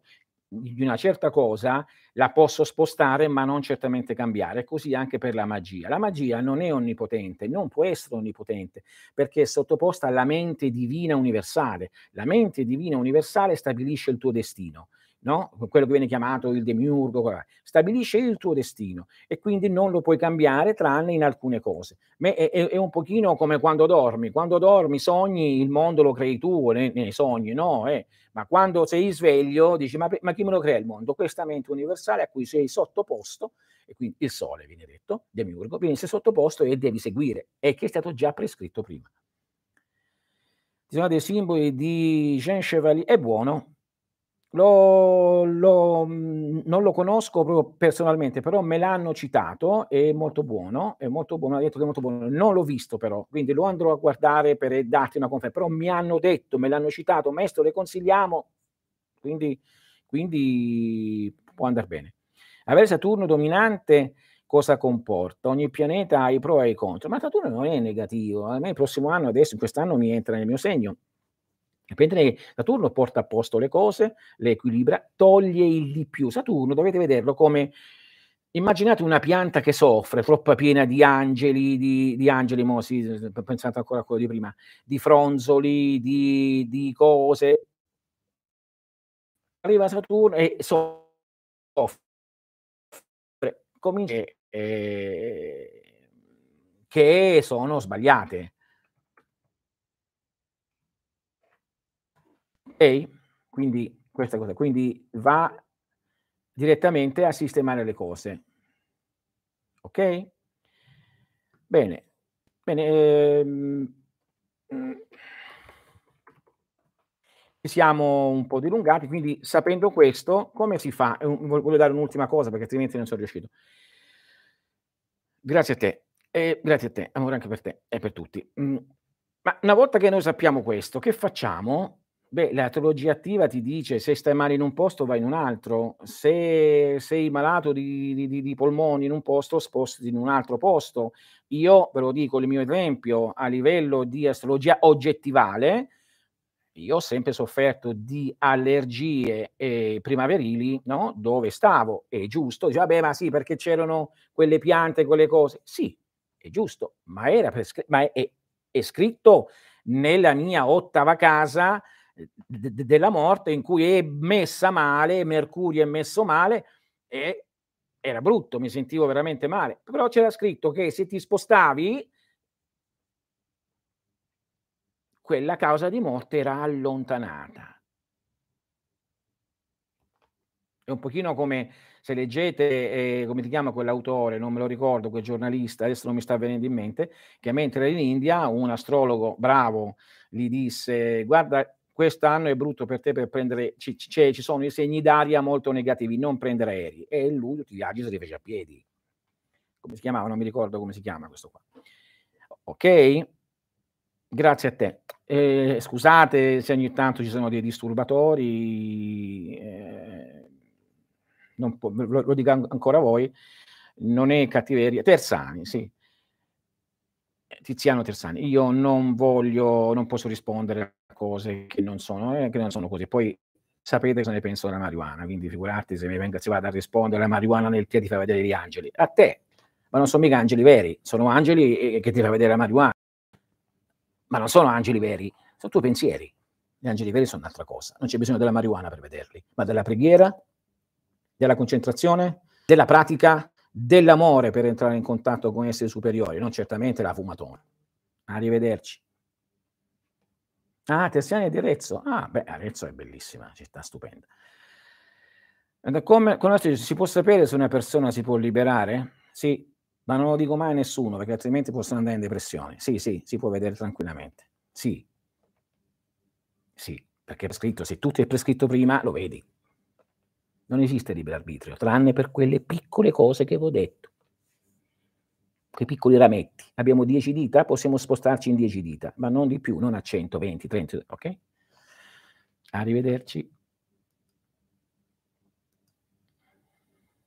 di una certa cosa la posso spostare ma non certamente cambiare, così anche per la magia. La magia non è onnipotente, non può essere onnipotente perché è sottoposta alla mente divina universale. La mente divina universale stabilisce il tuo destino no? quello che viene chiamato il demiurgo, stabilisce il tuo destino e quindi non lo puoi cambiare tranne in alcune cose. È, è, è, un pochino come quando dormi, quando dormi sogni, il mondo lo crei tu nei, nei sogni, no? Eh? Ma quando sei sveglio dici ma, ma chi me lo crea il mondo? Questa mente universale a cui sei sottoposto, e quindi il sole viene detto, demiurgo, viene sottoposto e devi seguire, e che è stato già prescritto prima. Ci sono dei simboli di Jean Chevalier, è buono, lo, lo, mhmm, non lo conosco proprio personalmente, però me l'hanno citato, è molto buono, è molto buono, ha detto che è molto buono. Non l'ho visto però, quindi lo andrò a guardare per darti una conferma, però mi hanno detto, me l'hanno citato, maestro, le consigliamo, quindi, quindi può andare bene. Avere Saturno dominante cosa comporta? Ogni pianeta ha i pro e i contro, ma Saturno non è negativo, a me il prossimo anno, adesso in quest'anno mi entra nel mio segno, Dipende Saturno porta a posto le cose, le equilibra, toglie il di più. Saturno dovete vederlo come immaginate una pianta che soffre, troppo piena di angeli, di, di angeli, mo, sì, pensate ancora a quello di prima, di fronzoli, di, di cose. Arriva Saturno e soffre, comincia eh, che sono sbagliate Quindi questa cosa, quindi va direttamente a sistemare le cose. Ok? Bene. Bene. Ehm, siamo un po' dilungati, quindi sapendo questo, come si fa? Voglio dare un'ultima cosa perché altrimenti non sono riuscito. Grazie a te, e grazie a te, amore anche per te e per tutti. Mm, ma una volta che noi sappiamo questo, che facciamo? Beh, la teologia attiva ti dice se stai male in un posto vai in un altro, se sei malato di, di, di polmoni in un posto spostati in un altro posto. Io ve lo dico, il mio esempio a livello di astrologia oggettivale, io ho sempre sofferto di allergie eh, primaverili, no? Dove stavo, è giusto, dice, vabbè, ma sì, perché c'erano quelle piante, quelle cose. Sì, è giusto, ma, prescr- ma è, è, è scritto nella mia ottava casa de- della morte in cui è messa male, Mercurio è messo male e era brutto, mi sentivo veramente male. Però c'era scritto che se ti spostavi, quella causa di morte era allontanata. È un pochino come se leggete, eh, come si chiama quell'autore, non me lo ricordo, quel giornalista, adesso non mi sta venendo in mente, che mentre era in India un astrologo bravo gli disse, guarda, quest'anno è brutto per te per prendere, ci, ci, ci sono i segni d'aria molto negativi, non prendere aerei. E lui tutti i viaggi se li fece a piedi. Come si chiamava? Non mi ricordo come si chiama questo qua. Ok? Grazie a te. Eh, scusate se ogni tanto ci sono dei disturbatori, eh, po- lo, lo, dico ancora a voi, non è cattiveria. Terzani, sì. Tiziano Tersani, io non voglio, non posso rispondere cose che non sono, eh, che non sono così. Poi sapete cosa ne penso della marijuana, quindi figurarti se mi venga, si vada a rispondere la marijuana nel te ti fa vedere gli angeli. A te, ma non sono mica angeli veri, sono angeli che ti fa vedere la marijuana. Ma non sono angeli veri, sono tuoi pensieri. Gli angeli veri sono un'altra cosa, non c'è bisogno della marijuana per vederli, ma della preghiera, della concentrazione, della pratica, dell'amore per entrare in contatto con esseri superiori, non certamente la fumatona. Arrivederci. Ah, Tessiani di Arezzo. Ah, beh, Arezzo è bellissima, città stupenda. Come, come si può sapere se una persona si può liberare? Sì, ma non lo dico mai a nessuno perché altrimenti possono andare in depressione. Sì, sì, si può vedere tranquillamente. Sì, sì, perché è prescritto, se tutto è prescritto prima, lo vedi. Non esiste libero arbitrio, tranne per quelle piccole cose che avevo detto. Quei piccoli rametti. Abbiamo 10 dita, possiamo spostarci in 10 dita, ma non di più, non a 100, 20, 30, ok? Arrivederci.